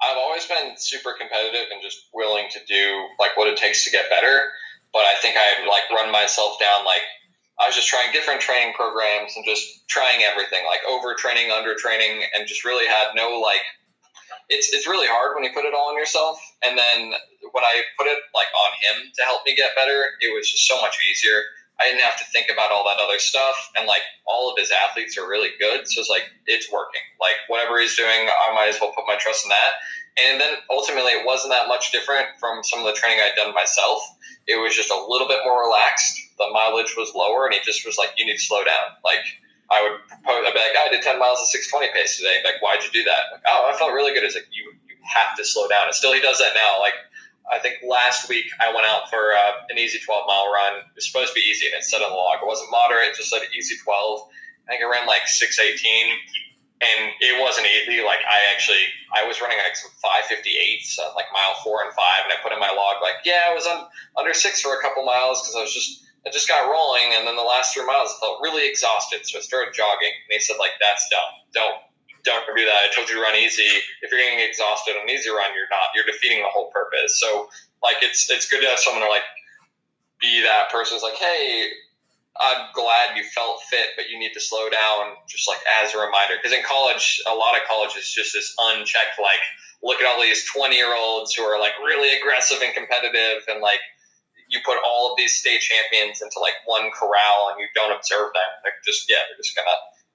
I've always been super competitive and just willing to do like what it takes to get better. But I think I like run myself down like I was just trying different training programs and just trying everything, like overtraining, undertraining, and just really had no like. It's it's really hard when you put it all on yourself, and then when I put it like on him to help me get better, it was just so much easier. I didn't have to think about all that other stuff, and like all of his athletes are really good, so it's like it's working. Like whatever he's doing, I might as well put my trust in that. And then ultimately, it wasn't that much different from some of the training I'd done myself. It was just a little bit more relaxed. The mileage was lower, and he just was like, "You need to slow down." Like I would propose, I'd be like, "I did 10 miles at 620 pace today." Like, why'd you do that? Like, oh, I felt really good. It's like you you have to slow down. And still, he does that now. Like I think last week I went out for uh, an easy 12 mile run. It was supposed to be easy, and it said on the log it wasn't moderate. It just said easy 12. I think I ran like 618 and it wasn't easy. Like I actually, I was running like some 558s, uh, like mile four and five, and I put in my log like, yeah, I was on under six for a couple miles because I was just, I just got rolling, and then the last three miles I felt really exhausted, so I started jogging. And they said like, that's dumb. Don't, don't do that. I told you run easy. If you're getting exhausted on an easy run, you're not. You're defeating the whole purpose. So like, it's it's good to have someone to like be that person who's like, hey, I'm glad you felt fit, but you need to slow down just like as a reminder. Because in college, a lot of college is just this unchecked, like, look at all these 20 year olds who are like really aggressive and competitive, and like you put all of these state champions into like one corral and you don't observe them. They're just, yeah, they're just gonna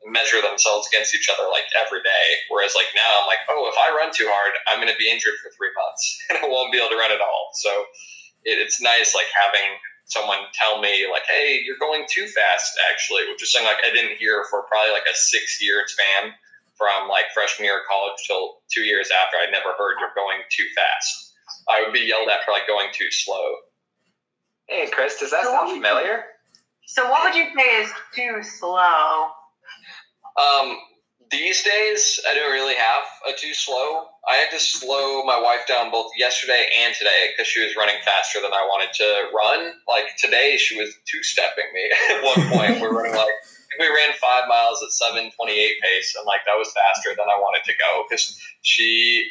measure themselves against each other like every day. Whereas like now I'm like, oh, if I run too hard, I'm going to be injured for three months and I won't be able to run at all. So it, it's nice like having someone tell me like, hey, you're going too fast actually, which is something like I didn't hear for probably like a six year span from like freshman year of college till two years after. I never heard you're going too fast. I would be yelled at for like going too slow. Hey, Chris, does that sound familiar? So what would you say is too slow? Um, these days, I don't really have a too slow. I had to slow my wife down both yesterday and today because she was running faster than I wanted to run. Like today, she was two stepping me at one point. we are running like we ran five miles at seven twenty eight pace, and like that was faster than I wanted to go because she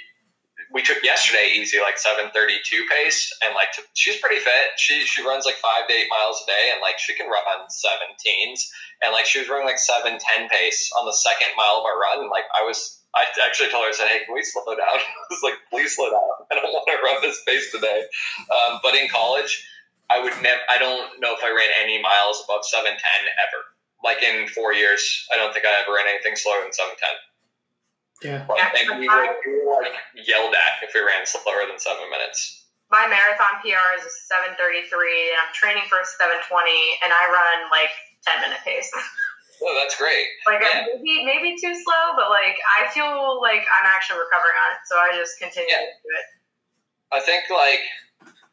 we took yesterday easy like 732 pace and like to, she's pretty fit. She she runs like five to eight miles a day and like she can run 17s and like she was running like 710 pace on the second mile of our run. And like i was i actually told her i said hey can we slow down? I was like please slow down. I don't want to run this pace today. Um, but in college i would never i don't know if i ran any miles above 710 ever. Like in four years i don't think i ever ran anything slower than 710 yeah. and we were, we were like yelled at if we ran slower than seven minutes. My marathon PR is a 733, and I'm training for a 720, and I run like 10 minute pace. Oh, that's great. Like yeah. maybe maybe too slow, but like I feel like I'm actually recovering on it, so I just continue yeah. to do it. I think like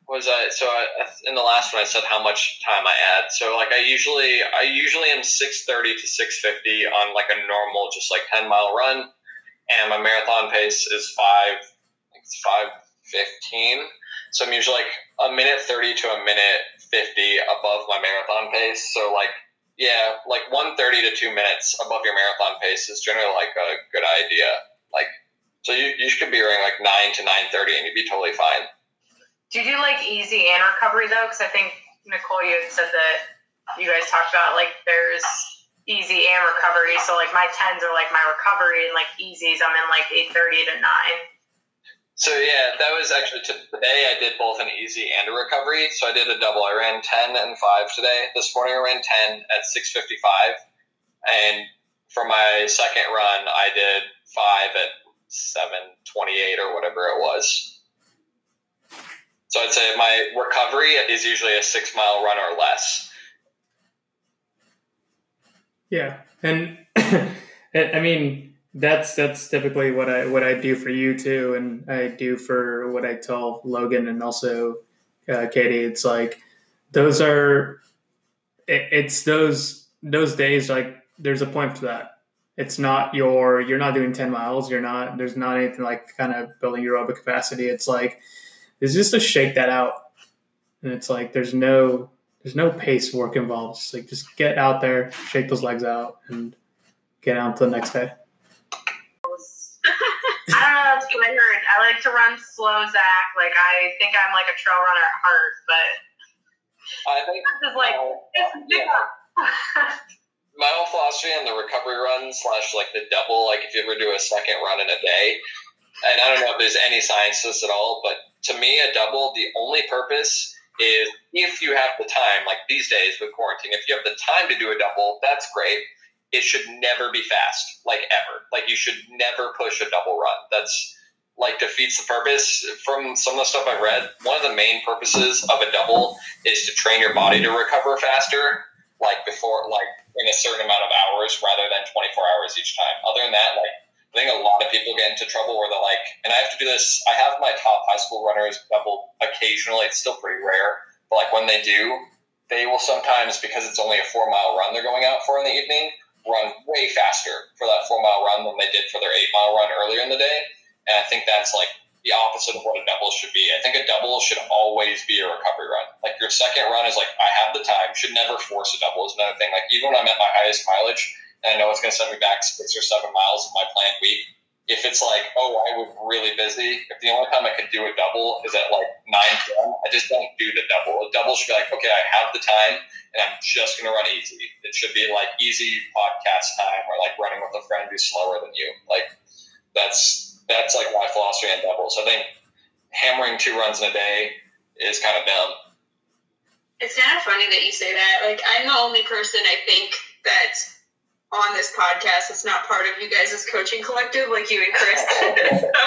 was I so I, in the last one I said how much time I add. So like I usually I usually am 6:30 to 6:50 on like a normal just like 10 mile run and my marathon pace is five, it's five fifteen. So I'm usually like a minute thirty to a minute fifty above my marathon pace. So like yeah, like one thirty to two minutes above your marathon pace is generally like a good idea. Like so you, you could be running like nine to nine thirty and you'd be totally fine. Do you do like easy and recovery though? Because I think Nicole, you had said that you guys talked about like there's easy and recovery. So like my tens are like my recovery, and like easies I'm in like eight thirty to nine. So yeah, that was actually today. I did both an easy and a recovery. So I did a double. I ran ten and five today. This morning I ran ten at six fifty five, and for my second run I did five at seven twenty eight or whatever it was. So I'd say my recovery is usually a six mile run or less. Yeah, and I mean that's that's typically what I what I do for you too, and I do for what I tell Logan and also uh, Katie. It's like those are it, it's those those days like there's a point for that. It's not your you're not doing ten miles. You're not there's not anything like kind of building your aerobic capacity. It's like it's just to shake that out, and it's like there's no there's no pace work involved. Just like just get out there, shake those legs out, and get on to the next day. I don't know. That's what I heard. I like to run slow, Zach. Like I think I'm like a trail runner at heart, but I think this is like uh, yeah. my whole philosophy on the recovery run slash like the double. Like if you ever do a second run in a day, and I don't know if there's any science to this at all, but to me, a double the only purpose is if you have the time, like these days with quarantine, if you have the time to do a double, that's great. It should never be fast, like ever. Like you should never push a double run. That's like defeats the purpose. From some of the stuff I've read, one of the main purposes of a double is to train your body to recover faster, like before, like in a certain amount of hours rather than 24 hours each time. Other than that, like I think a lot of people get into trouble where they're like, and I have to do this. I have my top high school runners double occasionally. It's still pretty rare, but like when they do, they will sometimes because it's only a four mile run they're going out for in the evening, run way faster for that four mile run than they did for their eight mile run earlier in the day. And I think that's like the opposite of what a double should be. I think a double should always be a recovery run. Like your second run is like I have the time. Should never force a double is another thing. Like even when I'm at my highest mileage and I know it's going to send me back six or seven miles of my planned week. If it's like, oh, I was really busy, if the only time I could do a double is at like 9 p.m., I just don't do the double. A double should be like, okay, I have the time and I'm just going to run easy. It should be like easy podcast time or like running with a friend who's slower than you. Like, that's that's like my philosophy on doubles. I think hammering two runs in a day is kind of dumb. It's kind of funny that you say that. Like, I'm the only person I think that on this podcast that's not part of you guys' coaching collective, like you and Chris. so,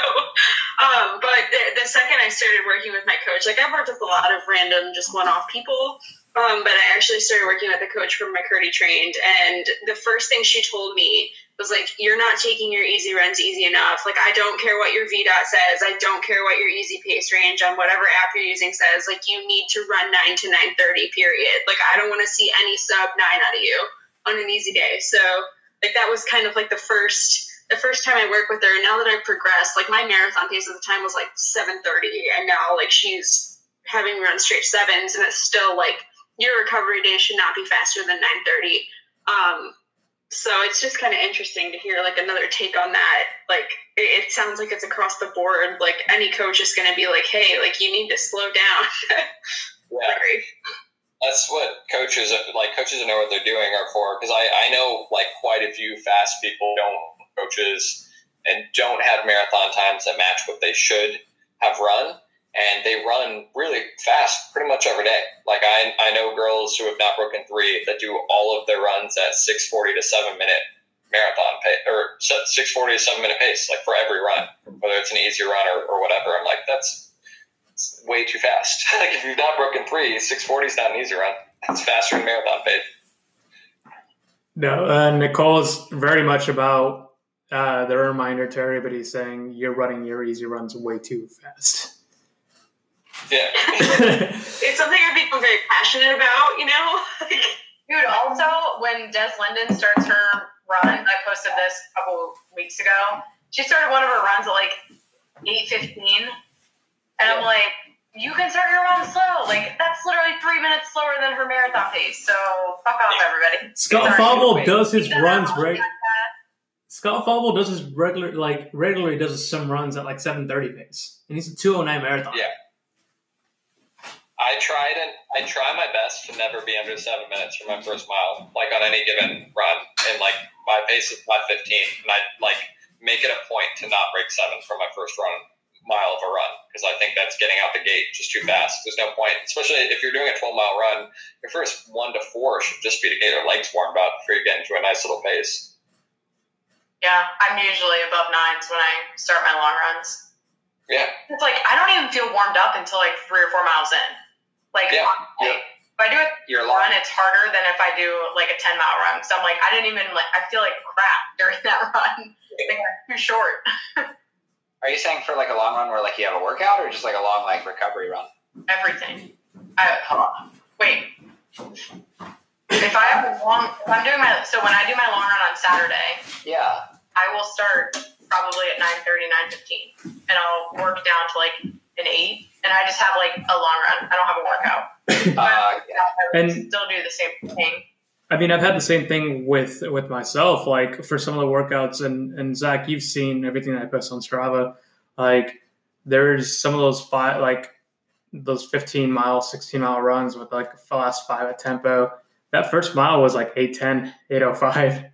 um, but the, the second I started working with my coach, like I've worked with a lot of random, just one-off people. Um, but I actually started working with a coach from McKirdy trained, and the first thing she told me was like, "You're not taking your easy runs easy enough. Like, I don't care what your VDOT says. I don't care what your easy pace range on whatever app you're using says. Like, you need to run nine to nine thirty. Period. Like, I don't want to see any sub nine out of you on an easy day. So, like, that was kind of like the first the first time I worked with her. And now that I've progressed, like my marathon pace at the time was like seven thirty, and now like she's having run straight sevens, and it's still like your recovery day should not be faster than 9:30. Um, so it's just kind of interesting to hear like another take on that. Like it, it sounds like it's across the board. Like any coach is going to be like, "Hey, like you need to slow down." yeah. Sorry. That's what coaches like. Coaches that know what they're doing are for because I I know like quite a few fast people don't coaches and don't have marathon times that match what they should have run and they run really fast pretty much every day. Like I, I know girls who have not broken three that do all of their runs at 640 to seven minute marathon pace or 640 to seven minute pace, like for every run, whether it's an easy run or, or whatever. I'm like, that's way too fast. like if you've not broken three, 640 is not an easy run. It's faster than marathon pace. No, uh, Nicole is very much about uh, the reminder to everybody saying you're running your easy runs way too fast. Yeah. it's something I've become very passionate about, you know? Dude, also, when Des Linden starts her run, I posted this a couple weeks ago. She started one of her runs at like 8.15. And yeah. I'm like, you can start your run slow. Like, that's literally three minutes slower than her marathon pace. So, fuck off, everybody. Scott Fauble does his runs right. Scott Fauble does his regular, like, regularly does some runs at like 7.30 pace. And he's a 209 marathon. Yeah. I tried and I try my best to never be under seven minutes for my first mile, like on any given run. And like my pace is five fifteen, and I like make it a point to not break seven for my first run mile of a run because I think that's getting out the gate just too fast. There's no point, especially if you're doing a 12 mile run. Your first one to four should just be to get your legs warmed up before you get into a nice little pace. Yeah, I'm usually above nines when I start my long runs. Yeah, it's like I don't even feel warmed up until like three or four miles in. Like, yeah, yeah. if I do a You're run, it's harder than if I do like a 10 mile run. So I'm like, I didn't even like, I feel like crap during that run. like, too short. Are you saying for like a long run where like you have a workout or just like a long like recovery run? Everything. I, hold on. Wait. If I have a long, if I'm doing my, so when I do my long run on Saturday, yeah, I will start probably at 9.30, 9.15 and I'll work down to like an eight and I just have like a long run. I don't have a workout. Uh, yeah. and still do the same thing. I mean, I've had the same thing with with myself. Like for some of the workouts, and and Zach, you've seen everything that I post on Strava. Like there's some of those five, like those 15 mile, 16 mile runs with like the last five at tempo. That first mile was like 810, 805.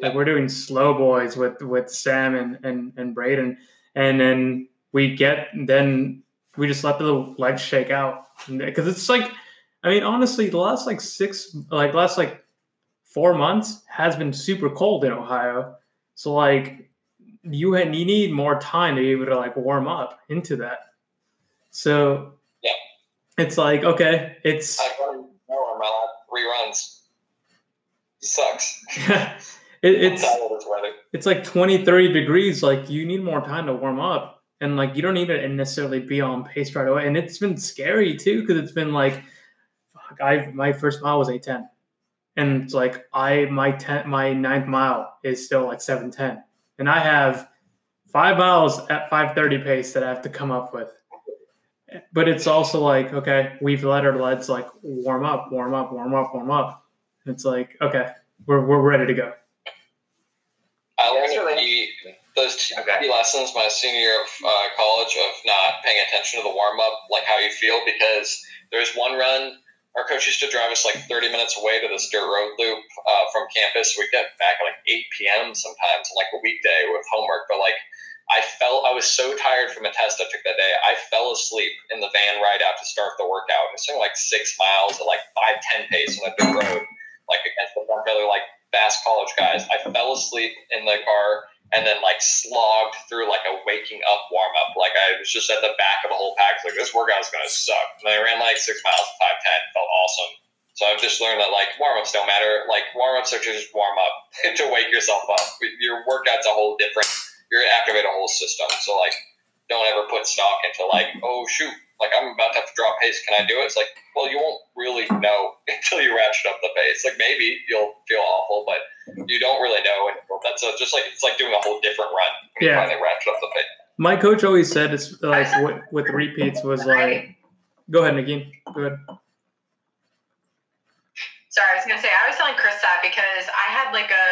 Like we're doing slow boys with with Sam and and, and Braden, and then we get then we just let the legs shake out because it's like i mean honestly the last like six like last like four months has been super cold in ohio. So like you had, you need more time to be able to like warm up into that. So yeah. it's like okay it's I've run more my last three runs. It sucks. It, it's it's like 20 30 degrees. Like you need more time to warm up. And like you don't need to necessarily be on pace right away. And it's been scary too because it's been like, fuck, I my first mile was eight ten, and it's like I my ten my ninth mile is still like seven ten, and I have five miles at five thirty pace that I have to come up with. But it's also like okay, we've let our legs like warm up, warm up, warm up, warm up. It's like okay, we're we're ready to go. I learned those two okay. lessons my senior year of uh, college of not paying attention to the warm up, like how you feel, because there's one run. Our coach used to drive us like 30 minutes away to this dirt road loop uh, from campus. We'd get back at like 8 p.m. sometimes like a weekday with homework. But like, I felt I was so tired from a test I took that day. I fell asleep in the van ride out to start the workout. It was like six miles at like 5, 10 pace on a dirt road, like against the other like fast college guys. I fell asleep in the car and then like slogged through like a waking up warm up. Like I was just at the back of a whole pack. Like this workout is gonna suck. And I ran like six miles, five ten, felt awesome. So I've just learned that like warm ups don't matter. Like warm ups are just warm up to wake yourself up. Your workout's a whole different. You're activate a whole system. So like, don't ever put stock into like, oh shoot, like I'm about to have to drop pace. Can I do it? It's like, well, you won't really know until you ratchet up the pace. Like maybe you'll feel awful, but you don't really know. And that's a, just like it's like doing a whole different run. When Yeah. You finally ratchet up the pace. My coach always said it's like with, with repeats was like, go ahead, Nikki. Go ahead. Sorry, I was gonna say I was telling Chris that because I had like a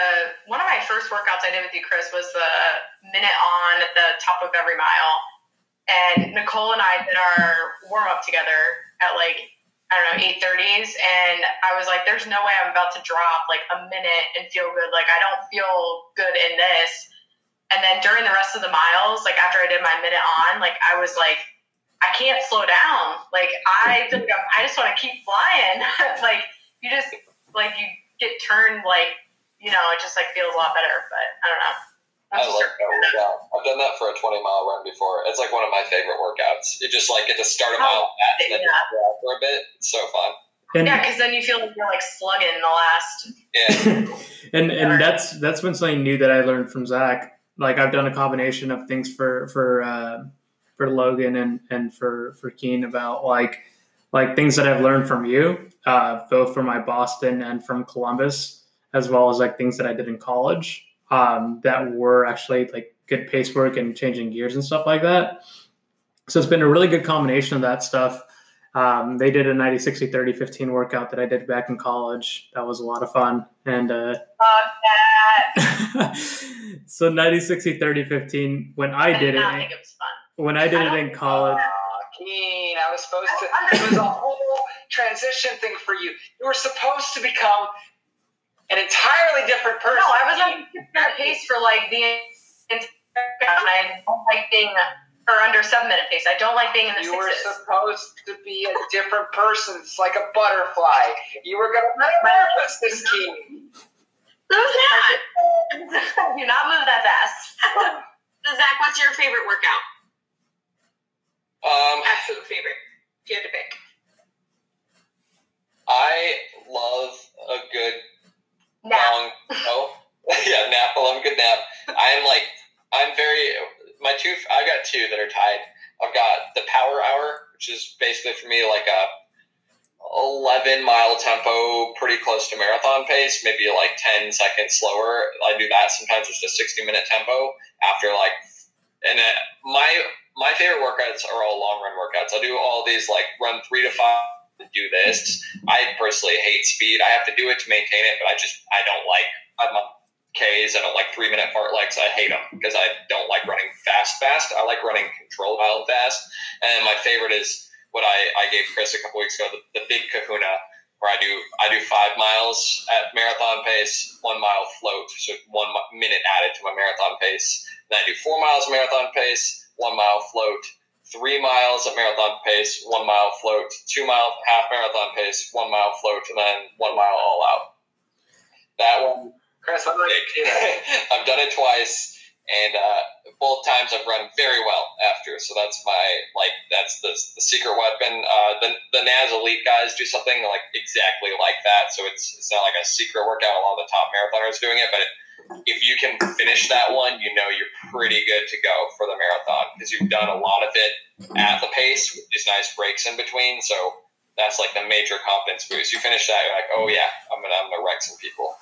one of my first workouts I did with you, Chris, was the minute on at the top of every mile, and Nicole and I did our warm up together at like I don't know eight thirties, and I was like, "There's no way I'm about to drop like a minute and feel good. Like I don't feel good in this." And then during the rest of the miles, like after I did my minute on, like I was like, I can't slow down. Like I feel like I'm, I just want to keep flying. like you just like you get turned like you know it just like feels a lot better. But I don't know. I Once you like start that doing that- workout. I've done that for a 20 mile run before. It's like one of my favorite workouts. You just like get to start a mile fast and then Yeah. just go for a bit. It's so fun. And Yeah, because then you feel like you're like slugging the last. Yeah. and and that's that's been something new that I learned from Zach. Like I've done a combination of things for for uh, for Logan and and for for Keen about like like things that I've learned from you, uh, both from my Boston and from Columbus, as well as like things that I did in college um, that were actually like good pace work and changing gears and stuff like that. So it's been a really good combination of that stuff. Um, they did a 90, 60, 30, 15 workout that I did back in college. That was a lot of fun. And uh, so 90, 60, 30, 15, when I did did not it, it was fun. when I did it in college, I was supposed to. It was a whole transition thing for you. You were supposed to become an entirely different person. No, I was on different pace for like the entire and I don't like being or under seven minute pace. I don't like being in the You were supposed to be a different person. It's like a butterfly. You were gonna manifest this Keen. Who's that? Do not move that fast. Zach, what's your favorite workout? Um, Absolute favorite. If you had to pick. I love a good Now, long oh yeah nap. I a good nap. I'm like I'm very my two. I've got two that are tied. I've got the power hour, which is basically for me like a 11 mile tempo, pretty close to marathon pace, maybe like 10 seconds slower. I do that sometimes just a 60 minute tempo after like, and uh, my my favorite workouts are all long run workouts. I'll do all these like run three to five. Do this. I personally hate speed. I have to do it to maintain it, but I just I don't like. I'm a Ks. I don't like three minute fartleks. I hate them because I don't like running fast, fast. I like running controlled mile fast. And my favorite is what I, I gave Chris a couple weeks ago, the, the big kahuna, where I do I do five miles at marathon pace, one mile float, so one minute added to my marathon pace. Then I do four miles marathon pace, one mile float, three miles at marathon pace, one mile float, two mile half marathon pace, one mile float, and then one mile all out. That one Chris, I'd like to see that. I've done it twice, and uh, both times I've run very well after. So that's my like that's the, the secret weapon. Uh, the the Naz Elite guys do something like exactly like that. So it's it's not like a secret workout. A lot of the top marathoners doing it, but if you can finish that one, you know you're pretty good to go for the marathon because you've done a lot of it at the pace with these nice breaks in between. So that's like the major confidence boost. You finish that, you're like, oh yeah, I'm gonna I'm gonna wreck some people.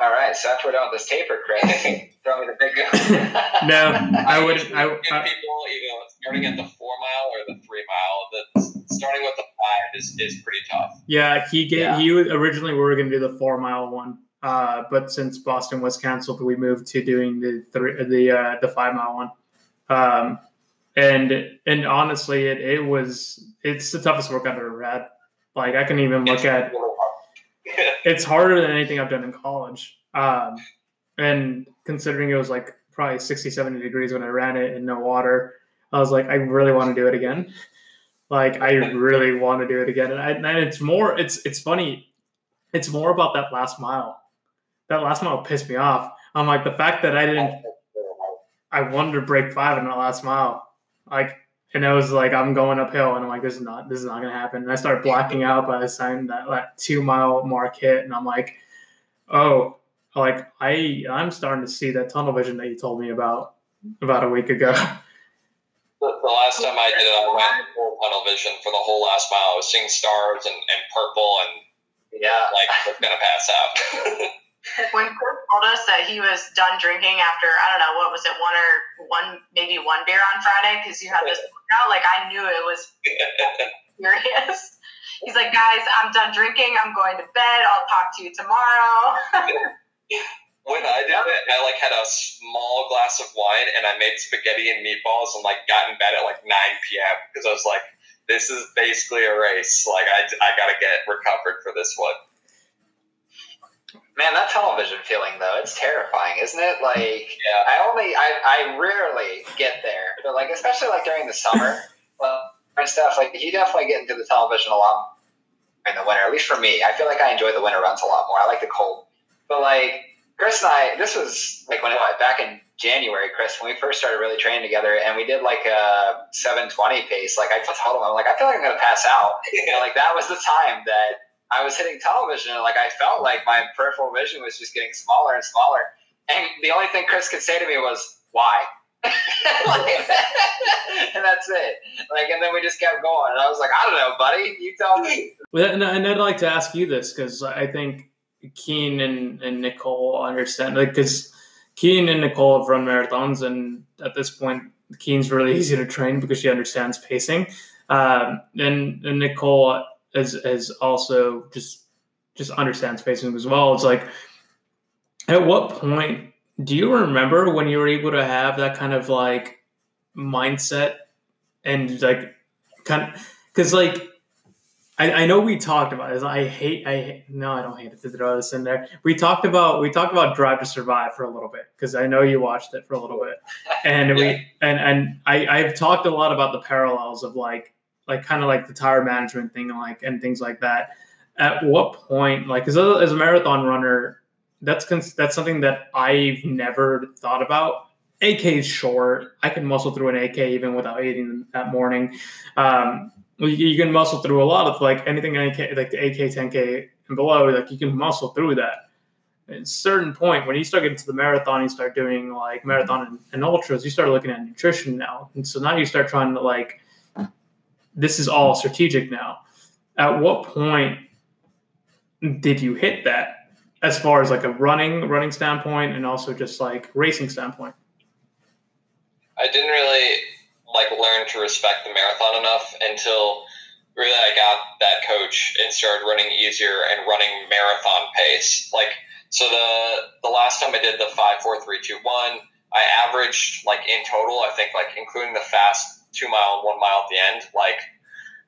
All right, so after we're done with this taper, Chris, throw me the big gun. no, I would, usually I, give I, people either starting at the four mile or the three mile. The starting with the five is, is pretty tough. yeah, he gave, Yeah. he originally we were going to do the four mile one. Uh, but since Boston was canceled, we moved to doing the three, the uh, the five mile one. Um, and and honestly, it, it was it's the toughest work I've ever had. Like I can even look at it's harder than anything I've done in college. Um, and considering it was like probably 60, 70 degrees when I ran it in no water, I was like, I really want to do it again. Like I really want to do it again. And, I, and it's more, it's, it's funny. It's more about that last mile. That last mile pissed me off. I'm like the fact that I didn't I wanted to break five in the last mile. Like and it was like I'm going uphill and I'm like, this is not this is not gonna happen. And I started blacking out by the time that like two mile mark hit and I'm like, oh, like I I'm starting to see that tunnel vision that you told me about about a week ago. The, the last time I did it, I went full tunnel vision for the whole last mile. I was seeing stars and, and purple and Yeah. like I was gonna pass out. when Kurt told us that he was done drinking after I don't know what was it one or one maybe one beer on Friday because you had this workout, like I knew it was serious. He's like, guys, I'm done drinking. I'm going to bed. I'll talk to you tomorrow. when I did it, I like had a small glass of wine and I made spaghetti and meatballs and like got in bed at like 9 p.m. because I was like, this is basically a race. Like I, I gotta get recovered for this one. Man, that tunnel vision feeling though, it's terrifying, isn't it? Like Yeah. I only I, I rarely get there. But like especially like during the summer well, and stuff, like you definitely get into the tunnel vision a lot in the winter, at least for me. I feel like I enjoy the winter runs a lot more. I like the cold. But like Chris and I this was like when what, back in January, Chris, when we first started really training together and we did like a seven twenty pace, like I told him, I'm like, I feel like I'm gonna pass out. Like that was the time that I was hitting tunnel vision and like I felt like my peripheral vision was just getting smaller and smaller. And the only thing Chris could say to me was, "Why?" like, and that's it. Like, and then we just kept going. And I was like, "I don't know, buddy. You tell me." And, I'd like to ask you this because I think Keen and, and Nicole understand, like, because Keen and Nicole have run marathons, and at this point, Keen's really easy to train because she understands pacing. Um, and, and Nicole is, as also just just understands pacing as well. It's like, at what point do you remember when you were able to have that kind of like mindset and like kind of because like I, I know we talked about this. I hate. I no, I don't hate it to throw this in there. We talked about we talked about Drive to Survive for a little bit because I know you watched it for a little bit, and Yeah. we and and I I've talked a lot about the parallels of like like kind of like the tire management thing and like and things like that. At what point, like, because as a marathon runner, that's cons- that's something that I've never thought about. 8K is short. I can muscle through an 8K even without eating that morning. Um, you, you can muscle through a lot of like anything 8K, like the 8K 10K and below. Like you can muscle through that. At a certain point, when you start getting to the marathon, you start doing like marathon and, and ultras. You start looking at nutrition now, and so now you start trying to like. This is all strategic now. At what point did you hit that, as far as like a running running standpoint, and also just like racing standpoint? I didn't really like learn to respect the marathon enough until really I got that coach and started running easier and running marathon pace. Like so the the last time I did the five four three two one, I averaged like in total, I think like including the fast two mile and one mile at the end, like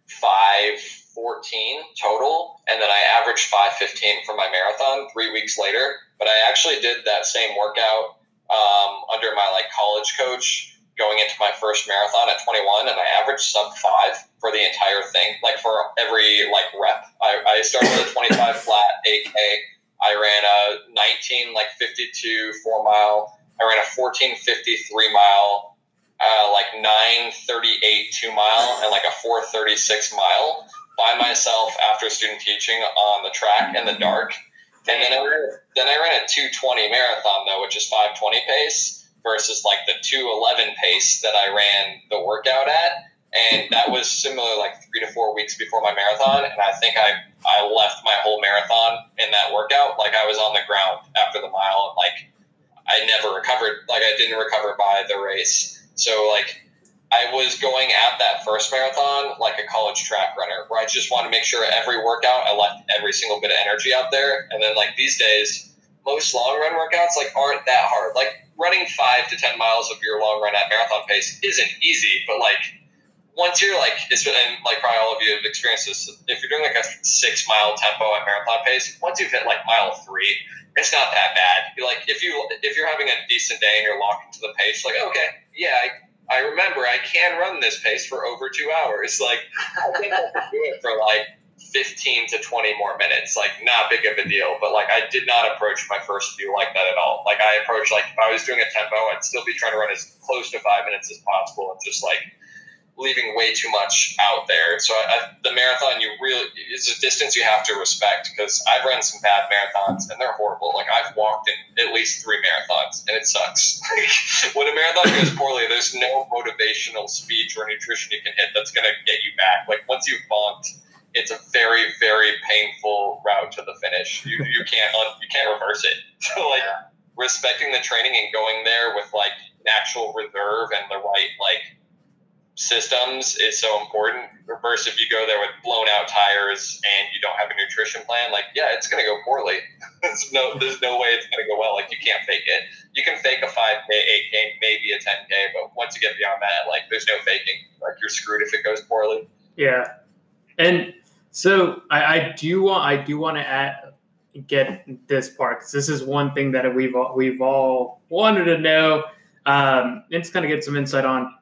five fourteen total, and then I averaged five fifteen for my marathon three weeks later. But I actually did that same workout um, under my like college coach going into my first marathon at 21 and I averaged sub five for the entire thing. Like for every like rep, I, I started with a 25 flat 8K. I ran a 19 like 52 four mile. I ran a 14 53 mile, uh, like 938 two mile and like a 436 mile by myself after student teaching on the track in the dark. And then I then I ran a 220 marathon though, which is 520 pace versus like the 211 pace that I ran the workout at. And that was similar like three to four weeks before my marathon. And I think I, I left my whole marathon in that workout. Like I was on the ground after the mile and like I never recovered. Like I didn't recover by the race. So like I was going at that first marathon like a college track runner where I just want to make sure every workout I left every single bit of energy out there. And then like these days, most long run workouts like aren't that hard. Like running five to ten miles of your long run at marathon pace isn't easy, but like once you're like it's and like probably all of you have experienced this. If you're doing like a six mile tempo at marathon pace, once you've hit like mile three, it's not that bad. You like if you if you're having a decent day and you're locked into the pace, like okay, yeah, I, I remember I can run this pace for over two hours. Like I think I can do it for like 15 to 20 more minutes. Like, not big of a deal, but like, I did not approach my first few like that at all. Like, I approached, like, if I was doing a tempo, I'd still be trying to run as close to five minutes as possible and just like leaving way too much out there. So I, I, the marathon, you really is a distance you have to respect because I've run some bad marathons and they're horrible. Like I've walked in at least three marathons and it sucks. when a marathon goes poorly, there's no motivational speech or nutrition you can hit that's going to get you back. Like once you've bonked, it's a very very painful route to the finish. You you can't you can't reverse it. So like respecting the training and going there with like an actual reserve and the right like systems is so important. Versus if you go there with blown out tires and you don't have a nutrition plan, like yeah, it's gonna go poorly. there's no there's no way it's gonna go well. Like you can't fake it. You can fake a five k, eight k, maybe a ten k, but once you get beyond that, like there's no faking. Like you're screwed if it goes poorly. Yeah, and so I, I do want I do want to add get this part because this is one thing that we've we've all wanted to know. Um, and to kind of get some insight on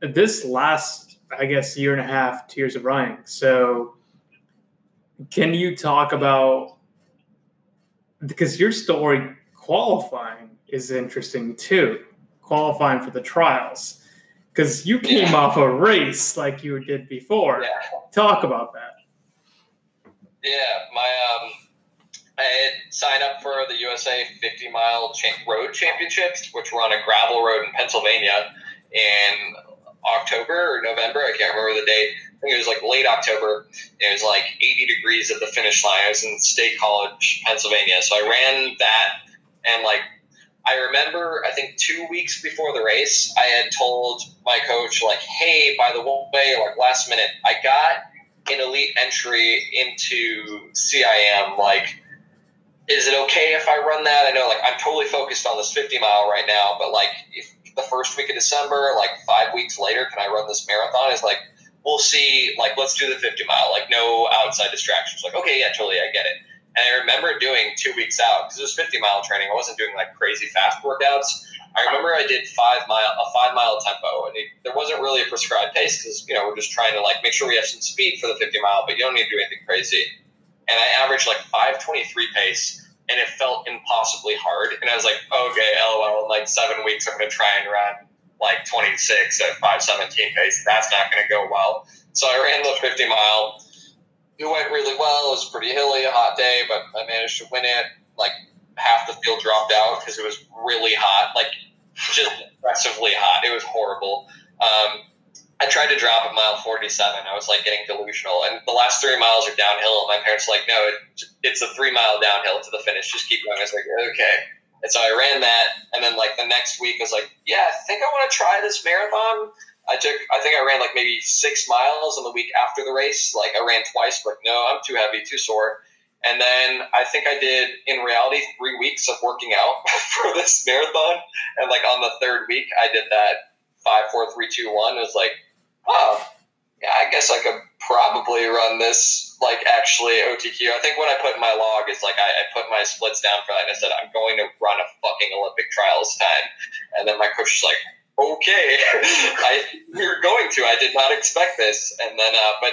this last, I guess, year and a half, two years of running. So, can you talk about because your story qualifying is interesting too, qualifying for the trials because you came yeah. off a race like you did before. Yeah. Talk about that. Yeah, my um, I had signed up for the USA 50 mile road championships, which were on a gravel road in Pennsylvania, and October or November. I can't remember the date. I think it was like late October. It was like 80 degrees at the finish line. I was in State College, Pennsylvania. So I ran that and like I remember I think two weeks before the race, I had told my coach like, "Hey, by the way, like last minute, I got an elite entry into CIM. Like, is it okay if I run that? I know like I'm totally focused on this 50 mile right now, but like if the first week of December, like five weeks later, can I run this marathon? Is like, we'll see. Like, let's do the 50 mile. Like, no outside distractions. Like, okay, yeah, totally, I get it. And I remember doing two weeks out because it was 50 mile training. I wasn't doing like crazy fast workouts. I remember I did five mile a five mile tempo, and it, there wasn't really a prescribed pace because you know we're just trying to like make sure we have some speed for the 50 mile, but you don't need to do anything crazy. And I averaged like 523 pace and it felt impossibly hard. And I was like, okay, lol, in like seven weeks, I'm going to try and run like 26 at 517 pace. That's not going to go well. So I ran the 50 mile. It went really well. It was pretty hilly, a hot day, but I managed to win it. Like half the field dropped out because it was really hot, like just aggressively hot. It was horrible. Um, I tried to drop at mile 47. I was like getting delusional. And the last three miles are downhill. And my parents were like, no, it, it's a three mile downhill to the finish. Just keep going. I was like, okay. And so I ran that. And then like the next week, I was like, yeah, I think I want to try this marathon. I took, I think I ran like maybe six miles in the week after the race. Like I ran twice, but no, I'm too heavy, too sore. And then I think I did, in reality, three weeks of working out for this marathon. And like on the third week, I did that five, four, three, two, one. It was like, oh, yeah, I guess I could probably run this like actually OTQ. I think when I put in my log is like I, I put my splits down for that I said I'm going to run a fucking Olympic trials time. And then my coach was like, okay, I you're going to. I did not expect this. And then, uh, but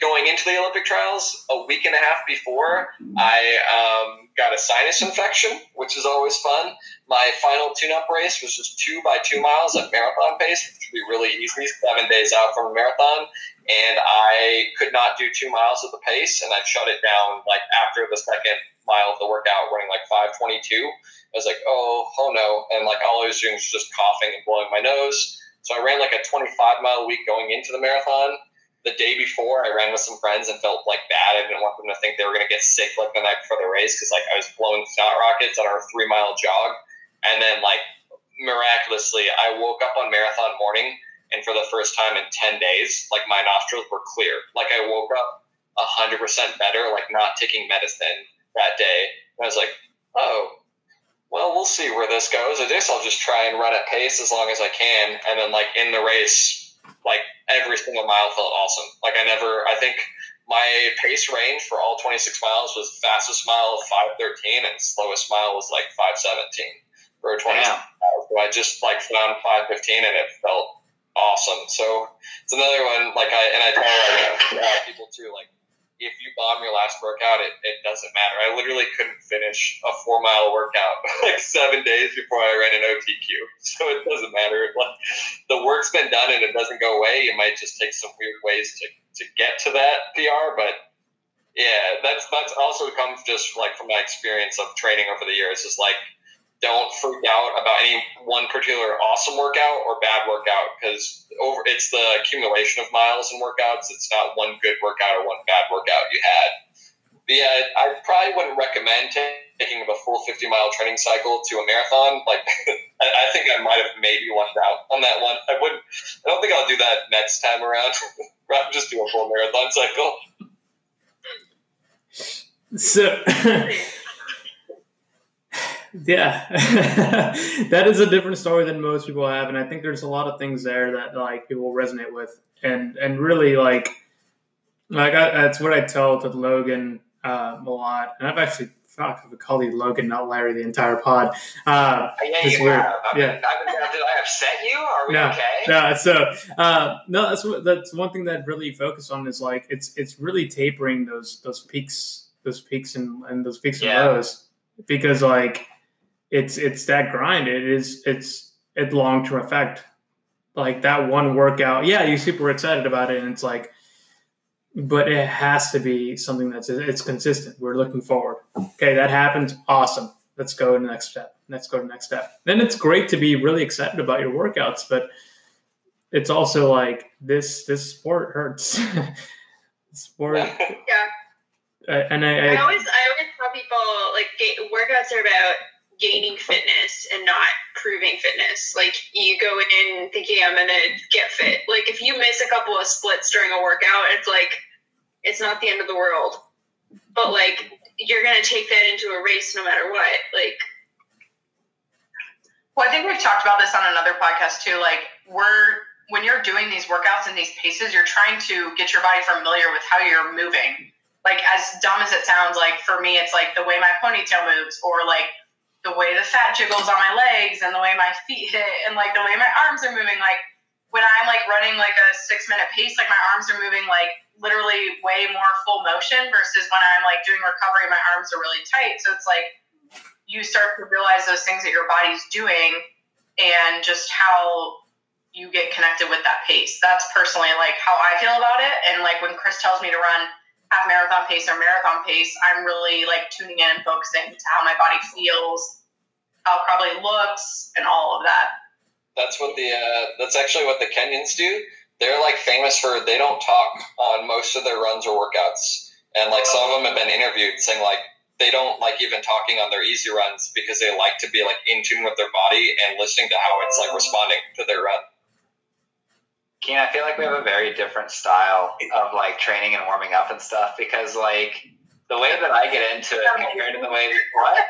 going into the Olympic trials a week and a half before, I um, got a sinus infection, which is always fun. My final tune-up race was just two by two miles at marathon pace, which would be really easy, seven days out from a marathon. And I could not do two miles at the pace, and I shut it down like after the second mile of the workout, running like 5:22. I was like, oh, oh no, and like all I was doing was just coughing and blowing my nose. So I ran like a 25 mile week going into the marathon the day before, I ran with some friends and felt like bad. I didn't want them to think they were going to get sick like the night before the race because like I was blowing snot rockets on our three mile jog, and then like miraculously, I woke up on marathon morning, and for the first time in ten days, like my nostrils were clear. Like I woke up hundred percent better, like not taking medicine that day. And I was like, oh, well, we'll see where this goes. I guess I'll just try and run at pace as long as I can. And then, like, in the race, like every single mile felt awesome. Like I never, I think my pace range for all 26 miles was fastest mile 513 and slowest mile was like 517 for 20 miles. So I just like found 515 and it felt awesome. So it's another one like I and I tell uh, people too like if you bomb your last workout, it, it doesn't matter. I literally couldn't finish a four mile workout like seven days before I ran an OTQ. So it doesn't matter. Like the work's been done and it doesn't go away. You might just take some weird ways to, to get to that PR, but yeah, that's that's also comes just like from my experience of training over the years. Is like don't freak out about any one particular awesome workout or bad workout because over it's the accumulation of miles and workouts. It's not one good workout or one bad workout you had. But yeah, I probably wouldn't recommend taking a full 50 mile training cycle to a marathon. Like, I think I might have maybe lucked out on that one. I wouldn't. I don't think I'll do that next time around. Rather just do a full marathon cycle. So. Yeah, that is a different story than most people have, and I think there's a lot of things there that like people resonate with, and and really like like I, that's what I tell to Logan uh, a lot, and I've actually fuck, I've called you Logan, not Larry, the entire pod. Uh, yeah, you weird. have. I mean, yeah. I mean, did I upset you? Are we no, okay? No, so uh, no, that's what, that's one thing that really focused on is like it's it's really tapering those those peaks, those peaks and, and those peaks yeah. and lows because like it's it's that grind. It is it's it's long term effect. Like that one workout, yeah, you're super excited about it, and it's like, but it has to be something that's it's consistent. We're looking forward. Okay, that happened. Awesome. Let's go to the next step. Let's go to the next step. Then it's great to be really excited about your workouts, but it's also like this this sport hurts. sport. Yeah. Uh, and I, I, I always I always tell people like workouts are about gaining fitness and not proving fitness. Like you go in thinking I'm gonna get fit. Like if you miss a couple of splits during a workout, it's like it's not the end of the world. But like you're gonna take that into a race no matter what. Like Well, I think we've talked about this on another podcast too. Like we're when you're doing these workouts and these paces, you're trying to get your body familiar with how you're moving. Like as dumb as it sounds, like for me, it's like the way my ponytail moves, or like the way the fat jiggles on my legs and the way my feet hit and like the way my arms are moving like when i'm like running like a six minute pace like my arms are moving like literally way more full motion versus when i'm like doing recovery my arms are really tight. So it's like you start to realize those things that your body's doing and just how you get connected with that pace. That's personally like how i feel about it. And like when chris tells me to run half marathon pace or marathon pace, I'm really like tuning in and focusing to how my body feels, how it probably looks, and all of that. That's what the uh, that's actually what the Kenyans do. They're like famous for they don't talk on most of their runs or workouts, and like some of them have been interviewed saying like they don't like even talking on their easy runs because they like to be like in tune with their body and listening to how it's like responding to their run. Keen, I feel like we have a very different style of like training and warming up and stuff because like the way that I get into it compared to the way what?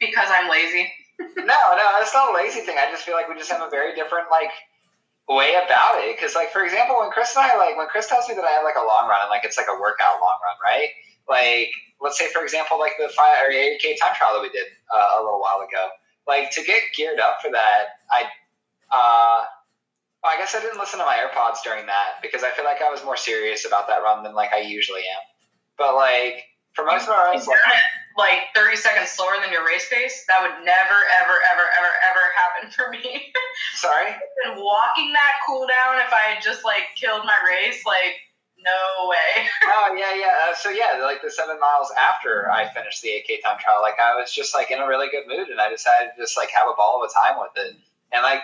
Because I'm lazy. no, no, it's not a lazy thing. I just feel like we just have a very different like way about it. Because like for example, when Chris and I like when Chris tells me that I have like a long run and like it's like a workout long run, right? Like let's say for example like the five or eight k time trial that we did uh, a little while ago. Like to get geared up for that, I uh well, I guess I didn't listen to my AirPods during that because I feel like I was more serious about that run than like I usually am. But like for most of my runs, like, like 30 seconds slower than your race pace, that would never, ever, ever, ever, ever happen for me. Sorry. and walking that cool down, if I had just like killed my race, like no way. oh yeah, yeah. Uh, so yeah, like the seven miles after I finished the 8K time trial, like I was just like in a really good mood, and I decided to just like have a ball of a time with it. And like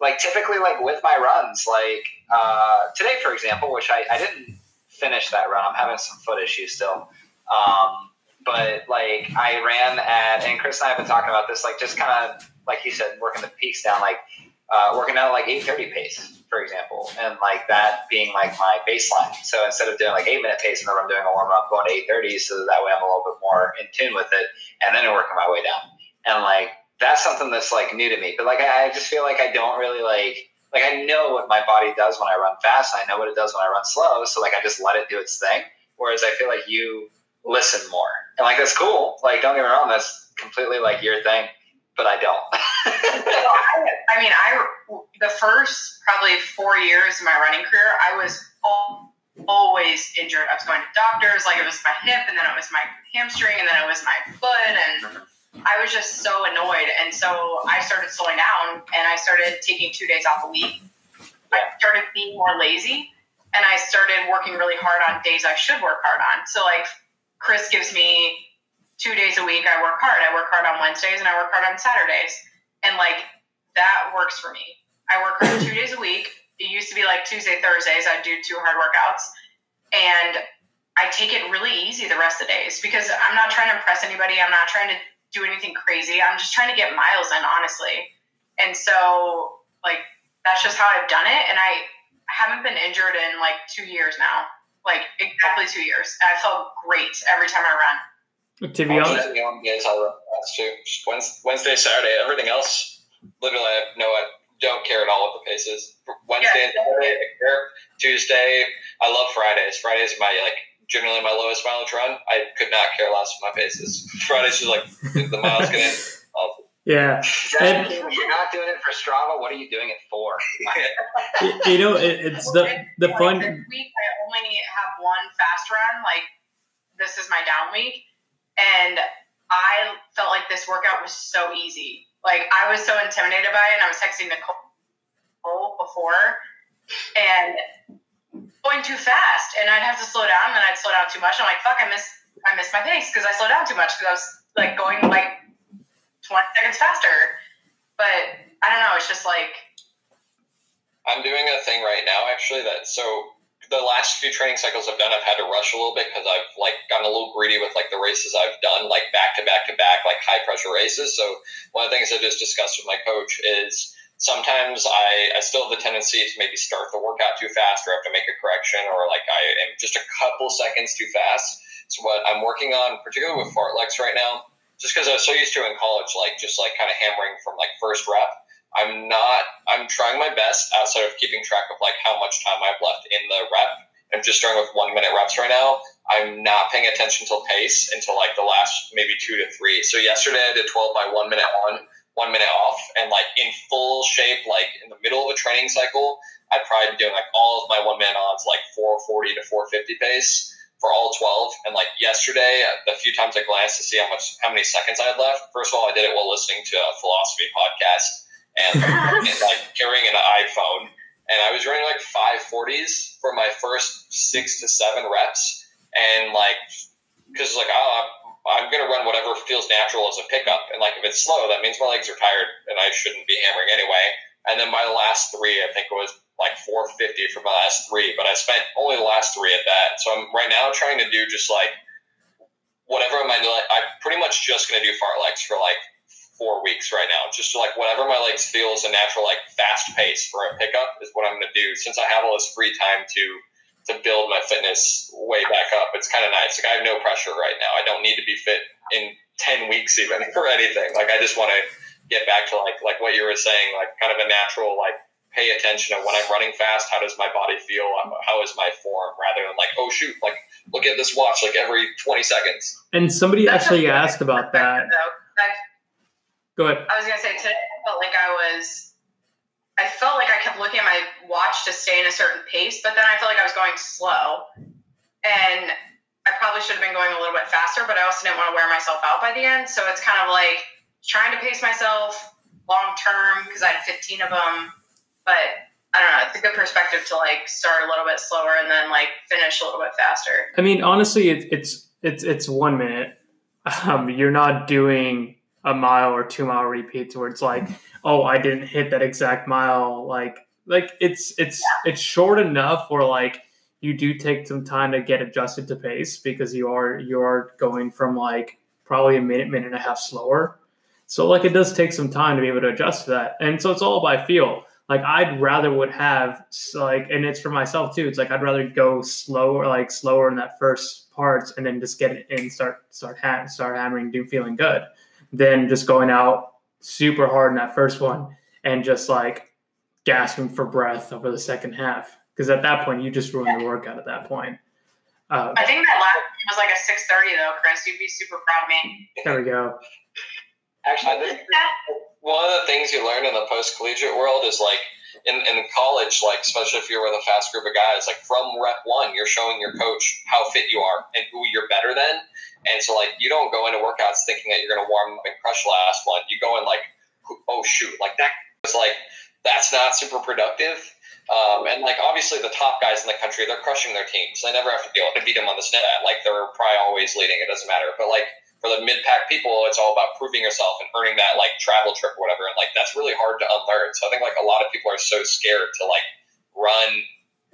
like typically like with my runs, like uh, today for example, which I, I didn't finish that run. I'm having some foot issues still. Um, but like I ran at, and Chris and I have been talking about this, like just kind of like you said, working the peaks down, like uh, working out like 8:30 pace, for example, and like that being like my baseline. So instead of doing like eight minute pace, whenever I'm doing a warm up, going to 8:30, so that way I'm a little bit more in tune with it, and then working my way down. And like that's something that's like new to me. But like I, I just feel like I don't really like like I know what my body does when I run fast. I know what it does when I run slow. So like I just let it do its thing. Whereas I feel like you listen more, and like that's cool. Like don't get me wrong, that's completely like your thing. But I don't. I mean, I the first probably four years of my running career, I was all always injured. I was going to doctors, like it was my hip, and then it was my hamstring, and then it was my foot, and I was just so annoyed. And so I started slowing down, and I started taking two days off a week. I started being more lazy, and I started working really hard on days I should work hard on. So like Chris gives me two days a week. I work hard. I work hard on Wednesdays, and I work hard on Saturdays, and like that works for me. I work hard two days a week it used to be like Tuesday, Thursdays, I'd do two hard workouts. And I take it really easy the rest of the days because I'm not trying to impress anybody. I'm not trying to do anything crazy. I'm just trying to get miles in, honestly. And so, like, that's just how I've done it. And I haven't been injured in like two years now, like exactly two years. I felt great every time I run. To be honest, Wednesday, Saturday, everything else, literally, I have no don't care at all what the pace is. Wednesday yeah. and Saturday, I care. Tuesday, I love Fridays. Fridays are my like generally my lowest mileage run. I could not care less what my paces. Fridays just like the miles get in. Yeah. And, you're not doing it for Strava. What are you doing it for? you know, it, it's the the fun. This week, I only have one fast run. Like this is my down week, and I felt like this workout was so easy. Like I was so intimidated by it, and I was texting Nicole before, and going too fast, and I'd have to slow down, and then I'd slow down too much. I'm like, fuck, I missed, I missed my pace because I slowed down too much because I was like going like 20 seconds faster. But I don't know. It's just like I'm doing a thing right now, actually. That so the last few training cycles I've done, I've had to rush a little bit because I've like gotten a little greedy with like the races I've done, like back to back to back, like high pressure races. So one of the things I just discussed with my coach is sometimes I, I still have the tendency to maybe start the workout too fast or have to make a correction or like I am just a couple seconds too fast. So what I'm working on, particularly with fartleks right now, just because I was so used to in college, like just like kind of hammering from like first rep I'm not. I'm trying my best outside of keeping track of like how much time I've left in the rep. I'm just starting with one minute reps right now. I'm not paying attention to pace until like the last maybe two to three. So yesterday I did 12 by one minute on, one minute off, and like in full shape, like in the middle of a training cycle, I'd probably be doing like all of my one minute ons, like 440 to 450 pace for all 12. And like yesterday, the few times I glanced to see how much, how many seconds I had left. First of all, I did it while listening to a philosophy podcast and, and like carrying an iPhone. And I was running like 540s for my first six to seven reps. And like, because like, oh, I'm, I'm going to run whatever feels natural as a pickup. And like, if it's slow, that means my legs are tired and I shouldn't be hammering anyway. And then my last three, I think it was like 450 for my last three, but I spent only the last three at that. So I'm right now trying to do just like whatever I'm, I'm pretty much just going to do fartleks for like four weeks right now. Just like whatever my legs feel is a natural like fast pace for a pickup is what I'm going to do. Since I have all this free time to to build my fitness way back up, it's kind of nice. Like I have no pressure right now. I don't need to be fit in ten weeks even for anything. Like I just want to get back to like like what you were saying, like kind of a natural like pay attention to when I'm running fast. How does my body feel? How is my form? Rather than like, oh shoot, like look at this watch like every 20 seconds. And somebody actually asked about that. Go ahead. I was gonna say today I felt like I was I felt like I kept looking at my watch to stay in a certain pace, but then I felt like I was going slow. And I probably should have been going a little bit faster, but I also didn't want to wear myself out by the end. So it's kind of like trying to pace myself long term because I had 15 of them. But I don't know. It's a good perspective to like start a little bit slower and then like finish a little bit faster. I mean, honestly, it, it's it's it's one minute. Um, you're not doing a mile or two mile repeats where it's like, oh, I didn't hit that exact mile. Like, like it's it's yeah. it's short enough where like you do take some time to get adjusted to pace because you are you are going from like probably a minute, minute and a half slower. So like it does take some time to be able to adjust to that. And so it's all by feel. Like I'd rather would have like, and it's for myself too. It's like I'd rather go slower, like slower in that first parts, and then just get it in, start start ha- start hammering, do feeling good than just going out super hard in that first one and just like gasping for breath over the second half. Because at that point, you just ruined the workout at that point. Uh, I think that last one was like a 6:30 though, Chris. You'd be super proud of me. There we go. Actually, one of the things you learn in the post collegiate world is like in, in college, like especially if you're with a fast group of guys, like from rep one, you're showing your coach how fit you are and who you're better than. And so like you don't go into workouts thinking that you're gonna warm up and crush last one. You go in like, oh shoot, like that was like that's not super productive. Um, and like obviously the top guys in the country, they're crushing their teams. They never have to deal to beat them on the snap. Like they're probably always leading. It doesn't matter. But like for the mid pack people, it's all about proving yourself and earning that like travel trip or whatever. And like that's really hard to unlearn. So I think like a lot of people are so scared to like run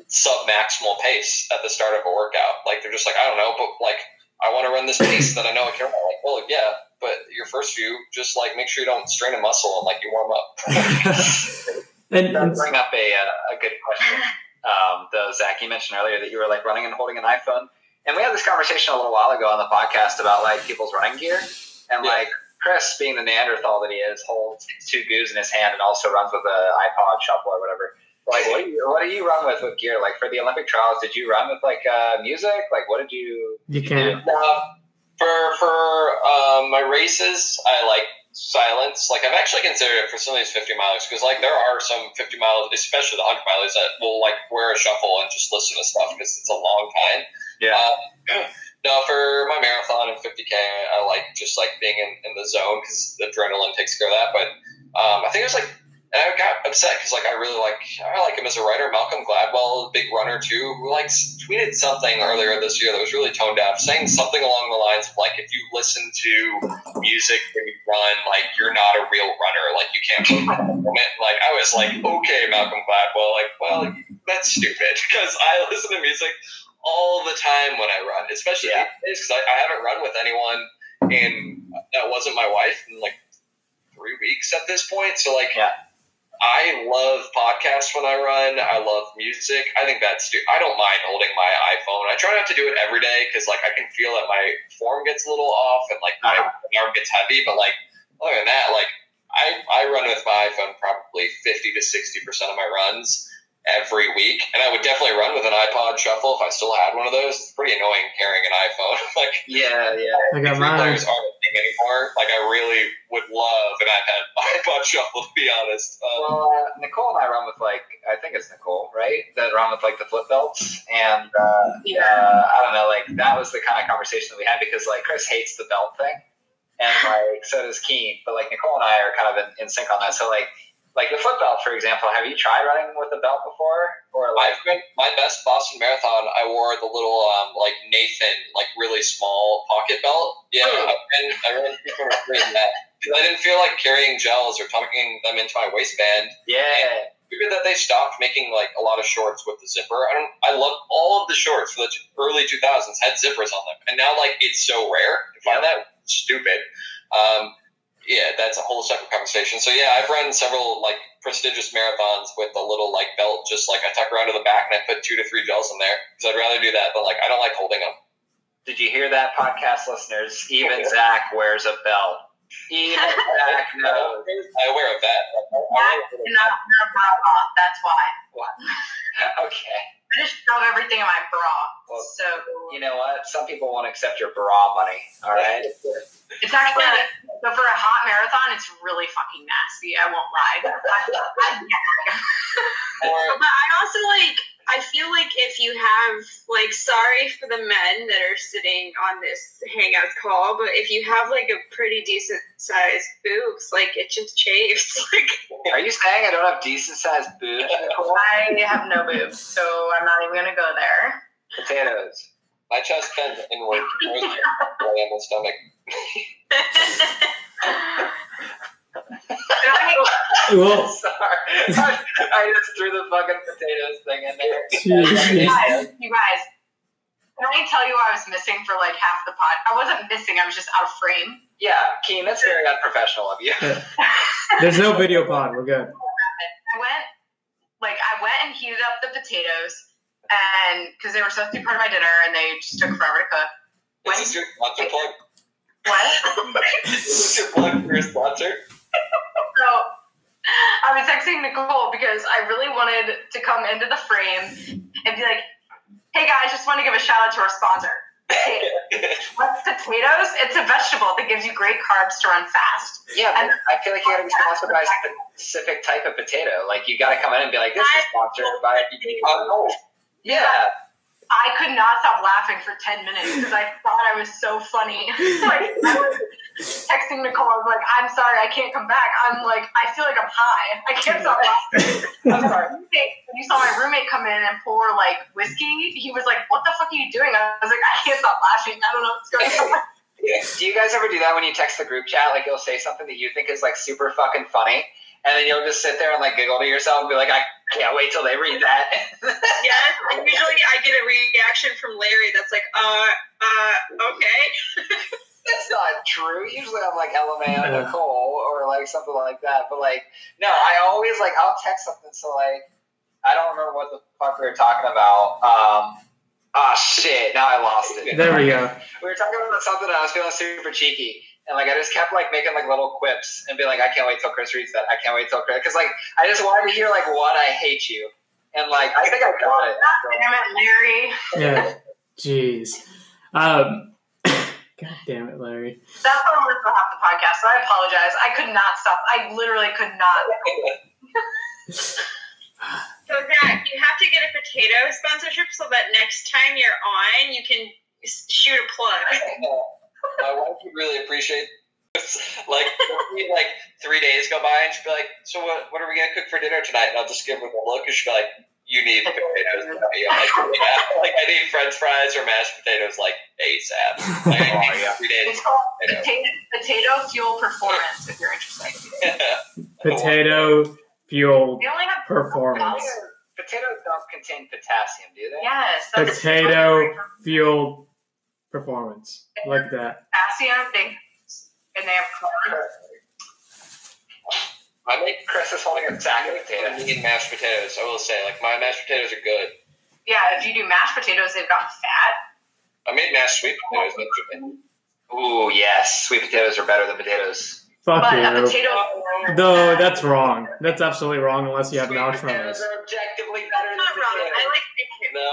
sub maximal pace at the start of a workout. Like they're just like, I don't know, but like I want to run this pace that I know I can run. Like, well, yeah, but your first few, just like make sure you don't strain a muscle and like you warm up. and, and bring up a, uh, a good question. Um, though Zach, you mentioned earlier that you were like running and holding an iPhone. And we had this conversation a little while ago on the podcast about like people's running gear. And Yeah. like Chris, being the Neanderthal that he is, holds two goos in his hand and also runs with an iPod shuffle or whatever. Like, what do you what do you run with with gear? Like for the Olympic trials, did you run with like uh, music? Like, what did you? you can't. Uh, for for um, my races, I like silence. Like I've actually considered it for some of these 50 milers because like there are some 50 miles, especially the 100 milers, that will like wear a shuffle and just listen to stuff because it's a long time. Yeah. Uh, no, for my marathon and 50k, I like just like being in, in the zone because the adrenaline takes care of that. But um, I think it was like and I got upset because like I really like I like him as a writer. Malcolm Gladwell, big runner too, who like tweeted something earlier this year that was really tone deaf, saying something along the lines of like if you listen to music when you run, like you're not a real runner, like you can't moment. Like I was like, okay, Malcolm Gladwell, like well that's stupid because I listen to music all the time when I run, especially Yeah. these days because I, I haven't run with anyone and that wasn't my wife in like three weeks at this point. So like Yeah. I love podcasts when I run. I love music. I think that's. I don't mind holding my iPhone. I try not to do it every day because like I can feel that my form gets a little off and like my Uh-huh. arm gets heavy. But like other than that, like I I run with my iPhone probably fifty to sixty percent of my runs every week, and I would definitely run with an iPod Shuffle if I still had one of those. It's pretty annoying carrying an iPhone. like Yeah, yeah. I got three mine. players aren't a thing anymore. Like I really would love an iPad iPod Shuffle to be honest. Um, Well, uh, Nicole and I run with like I think it's Nicole, right? That run with like the flip belts, and uh, Yeah. uh, I don't know, like that was the kind of conversation that we had because like Chris hates the belt thing, and like so does Keen, but like Nicole and I are kind of in, in sync on that. So like like the flip belt, for example, have you tried running with a belt before, or like I've been my best Boston Marathon. I wore the little um, like Nathan, like really small pocket belt. Yeah, Oh. and I really people were doing that because I didn't feel like carrying gels or tucking them into my waistband. yeah, Figured that they stopped making like a lot of shorts with the zipper. I don't. I love all of the shorts for the early 2000s had zippers on them, and now like it's so rare to find that stupid. Um, yeah, that's a whole separate conversation. So yeah, I've run several like prestigious marathons with a little like belt, just like I tuck around to the back and I put two to three gels in there because I'd rather do that than like I don't like holding them. Did you hear that, podcast listeners? Even Zach wears a belt. Even Zach knows. I wear a vet. I- I That's wear a not not bra off. That's why. Okay. I just shove everything in my bra. Well, so You know what? Some people won't accept your bra money. All right. it's actually so for a hot marathon, it's really fucking nasty. I won't lie. I, I, Or But I also like. I feel like if you have like, sorry for the men that are sitting on this hangout call, but if you have like a pretty decent sized boobs, like it just chafes. Like, Are you saying I don't have decent sized boobs, Nicole? I have no boobs, so I'm not even gonna go there. Potatoes. my chest bends inward. There's like belly on the stomach. Well, Sorry. I just threw the fucking potatoes thing in there. Jeez. you guys, you guys, can I tell you I was missing for like half the pot? I wasn't missing. I was just out of frame. Yeah, Keen, that's very unprofessional of you. there's no video pod. We're good. I went, like, I went and heated up the potatoes, and because they were supposed to be part of my dinner, and they just took forever to cook. Is this your sponsor plug? What? Is this your plug for your sponsor? So I was texting Nicole because I really wanted to come into the frame and be like, "Hey guys, just want to give a shout out to our sponsor." What's potatoes? It's a vegetable that gives you great carbs to run fast. Yeah, And- I feel like you gotta be sponsored by a specific type of potato. Like you gotta come in and be like, this is sponsored by uh, Oh, Yeah. I could not stop laughing for 10 minutes because I thought I was so funny. like, I was texting Nicole, I was like, I'm sorry, I can't come back. I'm like, I feel like I'm high. I can't stop laughing. I'm sorry. When you saw my roommate come in and pour like whiskey, he was like, What the fuck are you doing? I was like, I can't stop laughing. I don't know what's going on. Do you guys ever do that when you text the group chat? Like you'll say something that you think is like super fucking funny, and then you'll just sit there and like giggle to yourself and be like, I can't wait till they read that. Yes, and usually I get a reaction from Larry that's like, uh, uh, okay. That's not true. Usually I'm like LMAO Yeah. Nicole or like something like that. But like, no, I always like I'll text something. So like, I don't remember what the fuck we were talking about. Um, ah shit, now I lost it. There we go. We were talking about something and I was feeling super cheeky. And like I just kept like making like little quips and be like, I can't wait till Chris reads that. I can't wait till Chris because like I just wanted to hear like what I hate you. And like I think I got it. Damn it, Larry. Yeah. Jeez. Um, God damn it, Larry. That's what I'm for half the podcast, so I apologize. I could not stop. I literally could not. So Zach, you have to get a potato sponsorship so that next time you're on, you can shoot a plug. My wife would really appreciate this. Like, maybe, like three days go by and she'd be like, "So what? What are we gonna cook for dinner tonight?" And I'll just give her the look, and she'd be like, "You need potatoes." And I'm like, yeah. like I need French fries or mashed potatoes like ASAP. Like, I need yeah. three days. It's called Potato. potato, potato fuel performance. If you're interested, Potato fuel they only have performance. Potatoes don't contain potassium, do they? Yes, Potato fueled performance. Like that. potassium. They and they have carbs. I make Chris is holding a sack of I potatoes. need mashed potatoes. I will say, like my mashed potatoes are good. Yeah, if you do mashed potatoes, they've got fat. I made mashed sweet potatoes. That's oh. Ooh, yes, sweet potatoes are better than potatoes. Fuck But a you. potato. No, that's wrong. That's absolutely wrong unless you have Sweet marshmallows. potatoes are objectively That's better not than wrong. I potatoes. like sweet potatoes. no.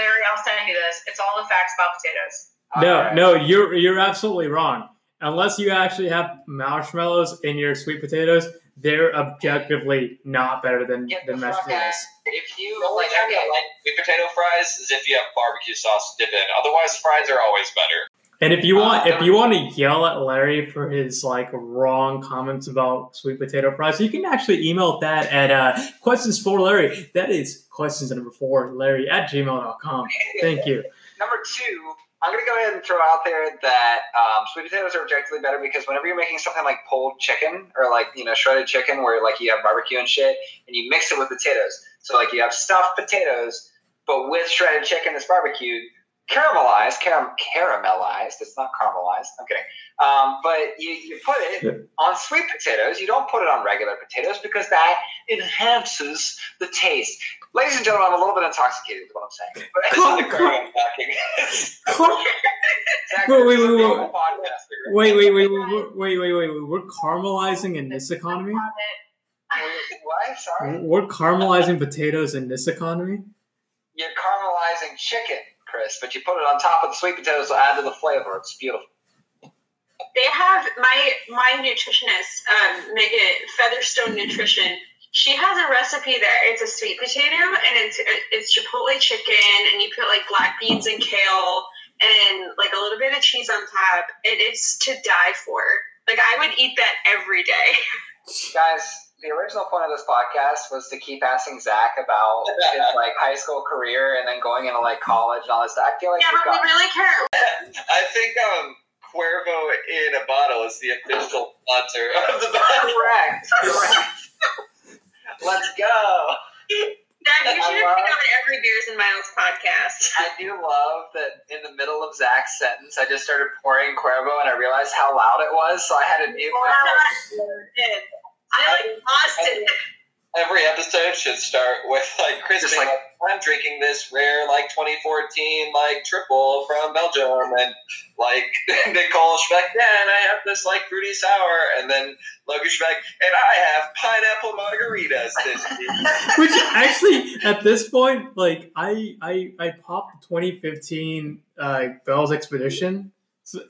Larry, I'll send you this. It's all the facts about potatoes. No, Alright. no, you're you're absolutely wrong. Unless you actually have marshmallows in your sweet potatoes, they're objectively not better than, Get than the mashed potatoes. If you The only like, time okay, like sweet potato fries is if you have barbecue sauce dipped in. Otherwise, fries are always better. And if you want, Uh, if you want to yell at Larry for his like wrong comments about sweet potato fries, you can actually email that at uh, questions for Larry. That is questions number four, Larry at gmail.com. Thank you. number two, I'm gonna go ahead and throw out there that um, sweet potatoes are objectively better because whenever you're making something like pulled chicken or like you know shredded chicken, where like you have barbecue and shit, and you mix it with potatoes, so like you have stuffed potatoes, but with shredded chicken that's barbecued, caramelized, caram- caramelized. It's not caramelized. I'm kidding. Um, but you, you put it Yeah. on sweet potatoes. You don't put it on regular potatoes because that enhances the taste. Ladies and gentlemen, I'm a little bit intoxicated. Is what I'm saying. But This is the current talking. Wait, wait, this is a wait, wait. Wait, wait, wait, wait, wait, wait, wait, wait. We're caramelizing in this economy. What? Sorry? We're caramelizing potatoes in this economy. You're caramelizing chicken, Chris, but you put it on top of the sweet potatoes to add to the flavor. It's beautiful. They have my my nutritionist, um, Megan Featherstone Nutrition. She has a recipe there. It's a sweet potato and it's it's chipotle chicken, and you put like black beans and kale and like a little bit of cheese on top, and it's to die for. Like I would eat that every day. Guys, the original point of this podcast was to keep asking Zach about his like high school career and then going into like college and all this stuff. I feel like yeah, we've but we got really care. I think um, Cuervo in a bottle is the official sponsor of the bottle. correct. Correct. Let's go. Dad, you I should love- have been on every Beers and Miles podcast. I do love that in the middle of Zach's sentence, I just started pouring Cuervo and I realized how loud it was, so I had to mute Well, myself. I like lost it. every episode should start with like Chris Just being like- like, I'm drinking this rare like 2014 like triple from Belgium, and like Nicole Schbeck, yeah, and I have this like fruity sour, and then Logan Schbeck, and I have pineapple margaritas this week. Which actually, at this point, like I I I popped the 2015 uh, Bell's Expedition,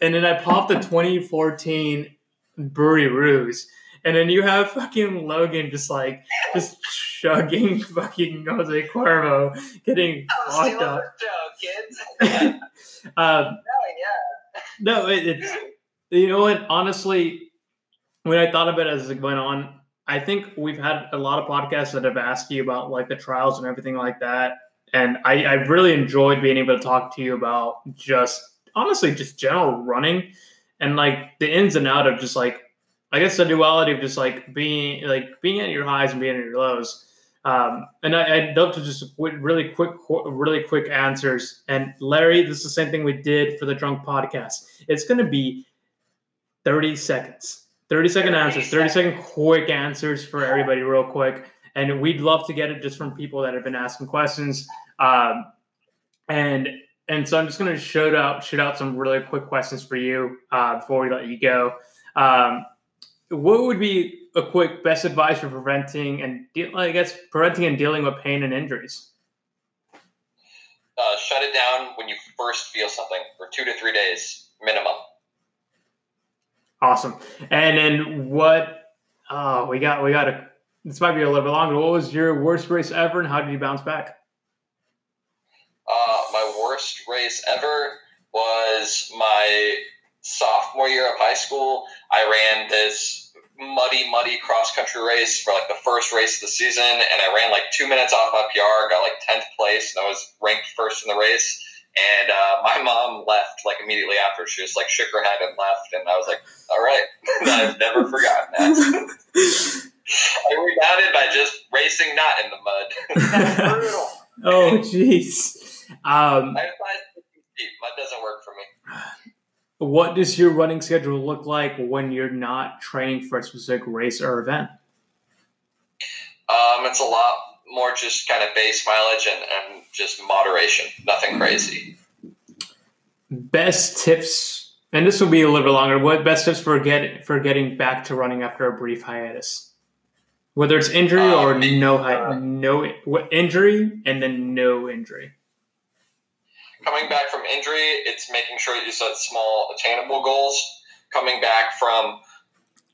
and then I popped the 2014 Brewery Ruse, and then you have fucking Logan just like just chugging fucking Jose Cuervo, getting fucked up. kids. um, Oh, yeah. no, it, it's you know what? Honestly, when I thought about it as it went on, I think we've had a lot of podcasts that have asked you about like the trials and everything like that, and I, I really enjoyed being able to talk to you about just honestly just general running and like the ins and out of just like I guess the duality of just like being like being at your highs and being at your lows. Um, and I, I'd love to just really quick, really quick answers. And Larry, this is the same thing we did for the drunk podcast. It's going to be 30 seconds, 30 second 30 answers, 30 second quick answers for everybody, real quick. And we'd love to get it just from people that have been asking questions. Um, and and so I'm just going to shoot out shoot out some really quick questions for you uh, before we let you go. Um, what would be a quick best advice for preventing and de- I guess preventing and dealing with pain and injuries? Uh, shut it down when you first feel something for two to three days minimum. Awesome. And then what? Oh, we got we got a. This might be a little bit longer. What was your worst race ever, and how did you bounce back? Uh, my worst race ever was my sophomore year of high school. I ran this muddy, muddy cross country race for like the first race of the season, and I ran like two minutes off my PR, got like tenth place, and I was ranked first in the race. And uh, my mom left like immediately after. She just like shook her head and left, and I was like, "All right, I've never forgotten that." I rebounded by just racing not in the mud. That's brutal. oh, jeez. Um, I five feet. Mud doesn't work for me. what does your running schedule look like when you're not training for a specific race or event? Um, it's a lot more just kind of base mileage and, and just moderation. Nothing crazy. Best tips, and this will be a little bit longer. What best tips for get for getting back to running after a brief hiatus? Whether it's injury Uh, or no hi- no injury and then no injury. Coming back from injury, it's making sure that you set small, attainable goals. Coming back from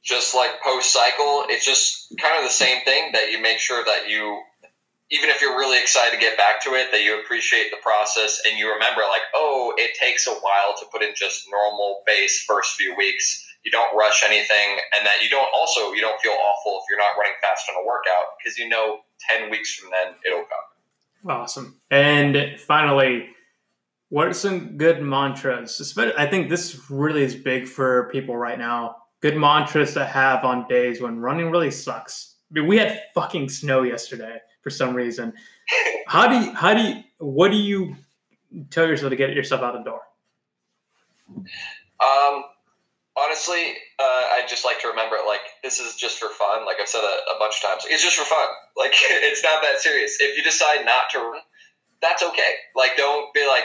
just like post cycle, it's just kind of the same thing that you make sure that you, even if you're really excited to get back to it, that you appreciate the process and you remember, like, oh, it takes a while to put in just normal base first few weeks. You don't rush anything, and that you don't also you don't feel awful if you're not running fast on a workout because you know ten weeks from then it'll come. Awesome. And finally, what are some good mantras? I think this really is big for people right now. Good mantras to have on days when running really sucks. I mean, we had fucking snow yesterday for some reason. How do you, how do you, what do you tell yourself to get yourself out the door? Um, honestly, uh, I just like to remember it like this is just for fun. Like I've said a, a bunch of times, it's just for fun. Like it's not that serious. If you decide not to run, that's okay. Like don't be like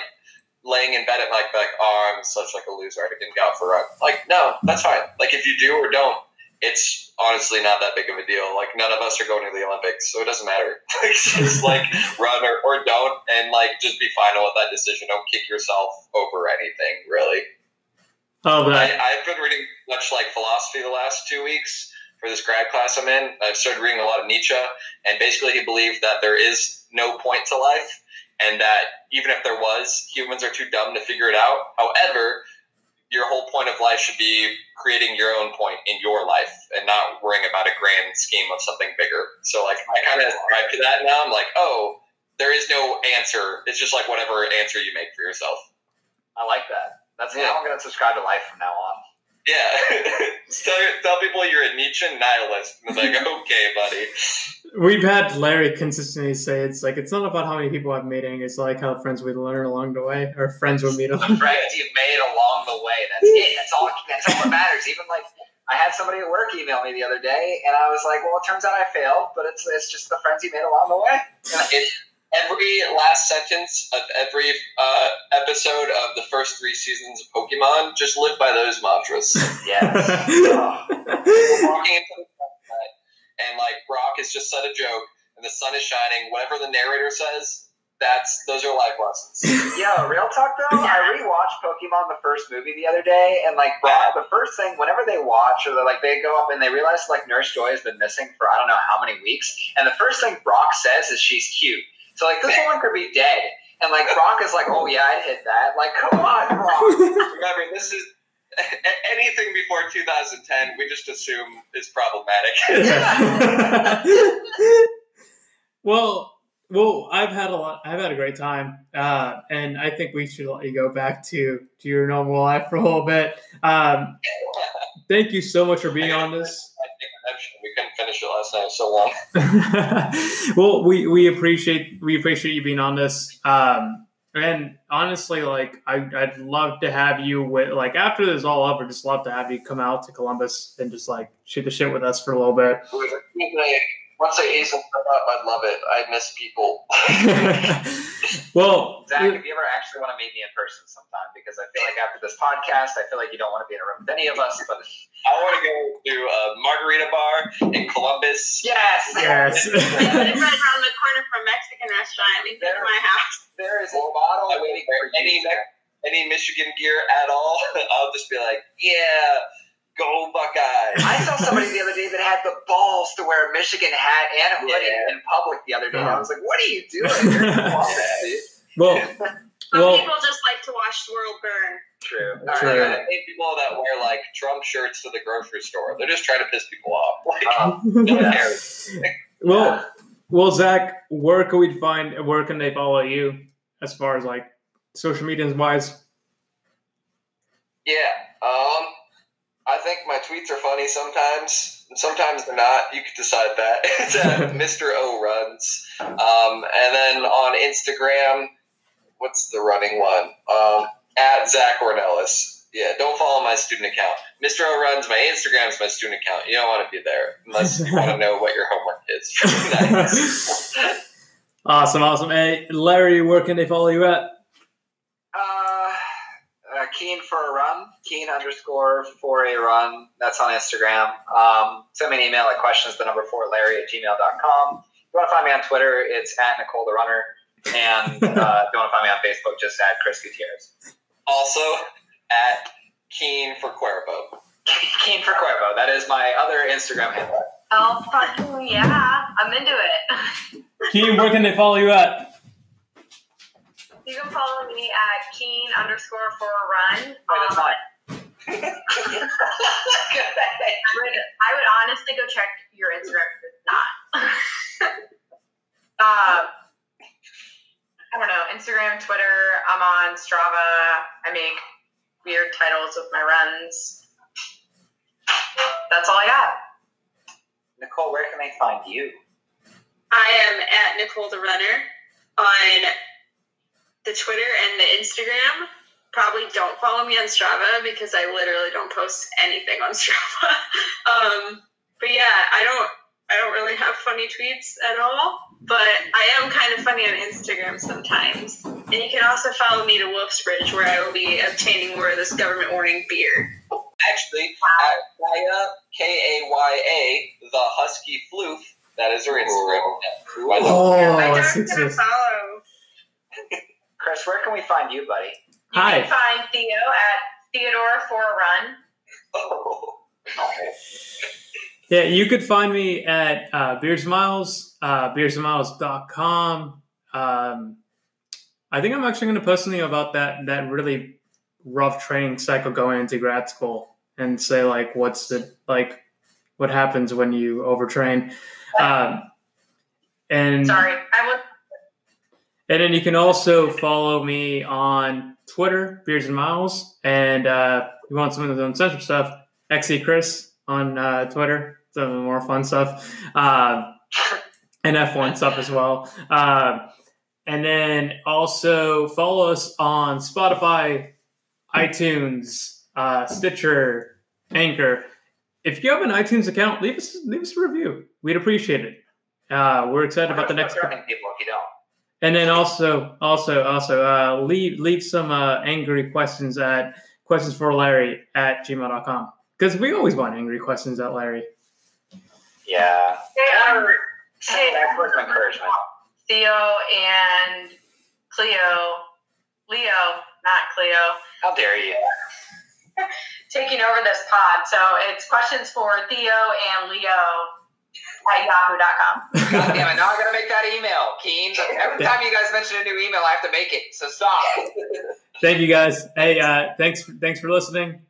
laying in bed at night like, oh, I'm such like a loser. I didn't go out for a run. Like no, that's fine. Like if you do or don't, it's honestly not that big of a deal. Like none of us are going to the Olympics, so it doesn't matter. Like just like run or, or don't, and like just be final with that decision. Don't kick yourself over anything, really. Oh, I, I've been reading much like philosophy the last two weeks for this grad class I'm in. I've started reading a lot of Nietzsche, and basically he believed that there is no point to life, and that even if there was, humans are too dumb to figure it out. However, your whole point of life should be creating your own point in your life and not worrying about a grand scheme of something bigger. So, like, I kind of subscribe to that now. I'm like, oh, there is no answer. It's just like whatever answer you make for yourself. I like that. That's Yeah. how I'm going to subscribe to life from now on. Yeah. tell, tell people you're a Nietzsche nihilist. And they're like, okay, buddy. we've had Larry consistently say it's like it's not about how many people I've meeting. It's like how friends we learn along the way, or friends we meet along. The friends you've made along the way. That's it. That's all. That's all that matters. Even like I had somebody at work email me the other day, and I was like, "Well, it turns out I failed, but it's it's just the friends you made along the way." It, every last sentence of every uh, episode of the first three seasons of Pokemon just live by those mantras. Yes. We're walking into the sunset, and like Brock has just said a joke, and the sun is shining. Whatever the narrator says, that's those are life lessons. Yo, real talk though, I rewatched Pokemon the first movie the other day, and like Brock, the first thing whenever they watch or they're like they go up and they realize like Nurse Joy has been missing for I don't know how many weeks, and the first thing Brock says is she's cute. So like this woman could be dead, and like Brock is like, oh yeah, I'd hit that. Like come on, Brock. Remember, this is anything before 2010. We just assume is problematic. well, well, I've had a lot. I've had a great time, uh, and I think we should let you go back to to your normal life for a little bit. Um, thank you so much for being on this. I think redemption. We couldn't finish it last night. So long. well, we we appreciate we appreciate you being on this. Um, and honestly, like I, I'd love to have you with like after this is all over, just love to have you come out to Columbus and just like shoot the shit with us for a little bit. Once I Hazel come up, I'd love it. I miss people. well, Zach, if you ever actually want to meet me in person sometime, because I feel like after this podcast, I feel like you don't want to be in a room with any of us. But I want to go to a margarita bar in Columbus. yes, yes. I live right around the corner from a Mexican restaurant. We go to my house. there is a bottle I waiting for any any Michigan gear at all. I'll just be like, yeah, go Buckeyes. I saw somebody the other day that had the balls to wear a Michigan hat and a hoodie Yeah. in public the other day. And I uh-huh. was like, "What are you doing?" You're in Columbus, dude. well, Some well, people just like to watch the world burn. True. All True. right, I hate people that wear like Trump shirts to the grocery store. They're just trying to piss people off. Like, Um, no one cares. well, well, Zach, where can we find? Where can they follow you as far as like social media wise? Yeah. Um, I think my tweets are funny sometimes. Sometimes they're not. You could decide that. it's at Mr. O Runs. Um, and then on Instagram, what's the running one? Um, at Zach Ornelis. Yeah, don't follow my student account. Mr. O Runs, my Instagram's my student account. You don't want to be there unless you want to know what your homework is. awesome, awesome. Hey, Larry, where can they follow you at? Uh, uh, keen for a run. Keen underscore for a run. That's on Instagram. Um, send me an email at questions the number four Larry at gmail.com. If you want to find me on Twitter, it's at Nicole the Runner. And uh, if you want to find me on Facebook, just add Chris Gutierrez. Also, at Keen for Cuervo. Keen for Cuervo. That is my other Instagram handle. Oh, fucking yeah. I'm into it. Keen, where can they follow you at? You can follow me at keen underscore for a run. Wait, that's Um. I would, I would honestly go check your Instagram if it's not. um, I don't know. Instagram, Twitter. I'm on Strava. I make weird titles with my runs. That's all I got. Nicole, where can they find you? I am at Nicole the Runner on the Twitter and the Instagram. Probably don't follow me on Strava because I literally don't post anything on Strava. um, but yeah, I don't I don't really have funny tweets at all. But I am kind of funny on Instagram sometimes. And you can also follow me to Wolfsbridge where I will be obtaining more of this government warning beer. Actually, at Kaya, K A Y A, the Husky Floof, that is her Instagram. Oh. By the- Oh, I it's, don't gonna follow. Chris, where can we find you, buddy? You Hi. can find Theo at Theodore for a run. Oh. yeah, you could find me at uh, Beers Miles, uh, beersandmiles.com. Um, I think I'm actually going to post something about that that really rough training cycle going into grad school and say like what's the like what happens when you overtrain. Um, and Sorry, I would. And then you can also follow me on Twitter, Beers and Miles. And uh, if you want some of the uncensored stuff, XE Chris on uh, Twitter, some of the more fun stuff, uh, and F1 stuff as well. Uh, and then also follow us on Spotify, iTunes, uh, Stitcher, Anchor. if you have an iTunes account, leave us leave us a review. We'd appreciate it. Uh, we're excited about the next. People if you don't. And then also, also, also, uh, leave leave some uh, angry questions at questions for Larry at gmail.com. Because we always want angry questions at Larry. Yeah. Hey, um, Send hey, back words of encouragement. Theo and Cleo, Leo, not Cleo, How dare you? taking over this pod. So it's questions for Theo and Leo at yahoo.com. God damn it! Now I gotta make that email, Keen. Every time you guys mention a new email, I have to make it. So stop. Thank you guys. Hey, uh, thanks thanks for listening.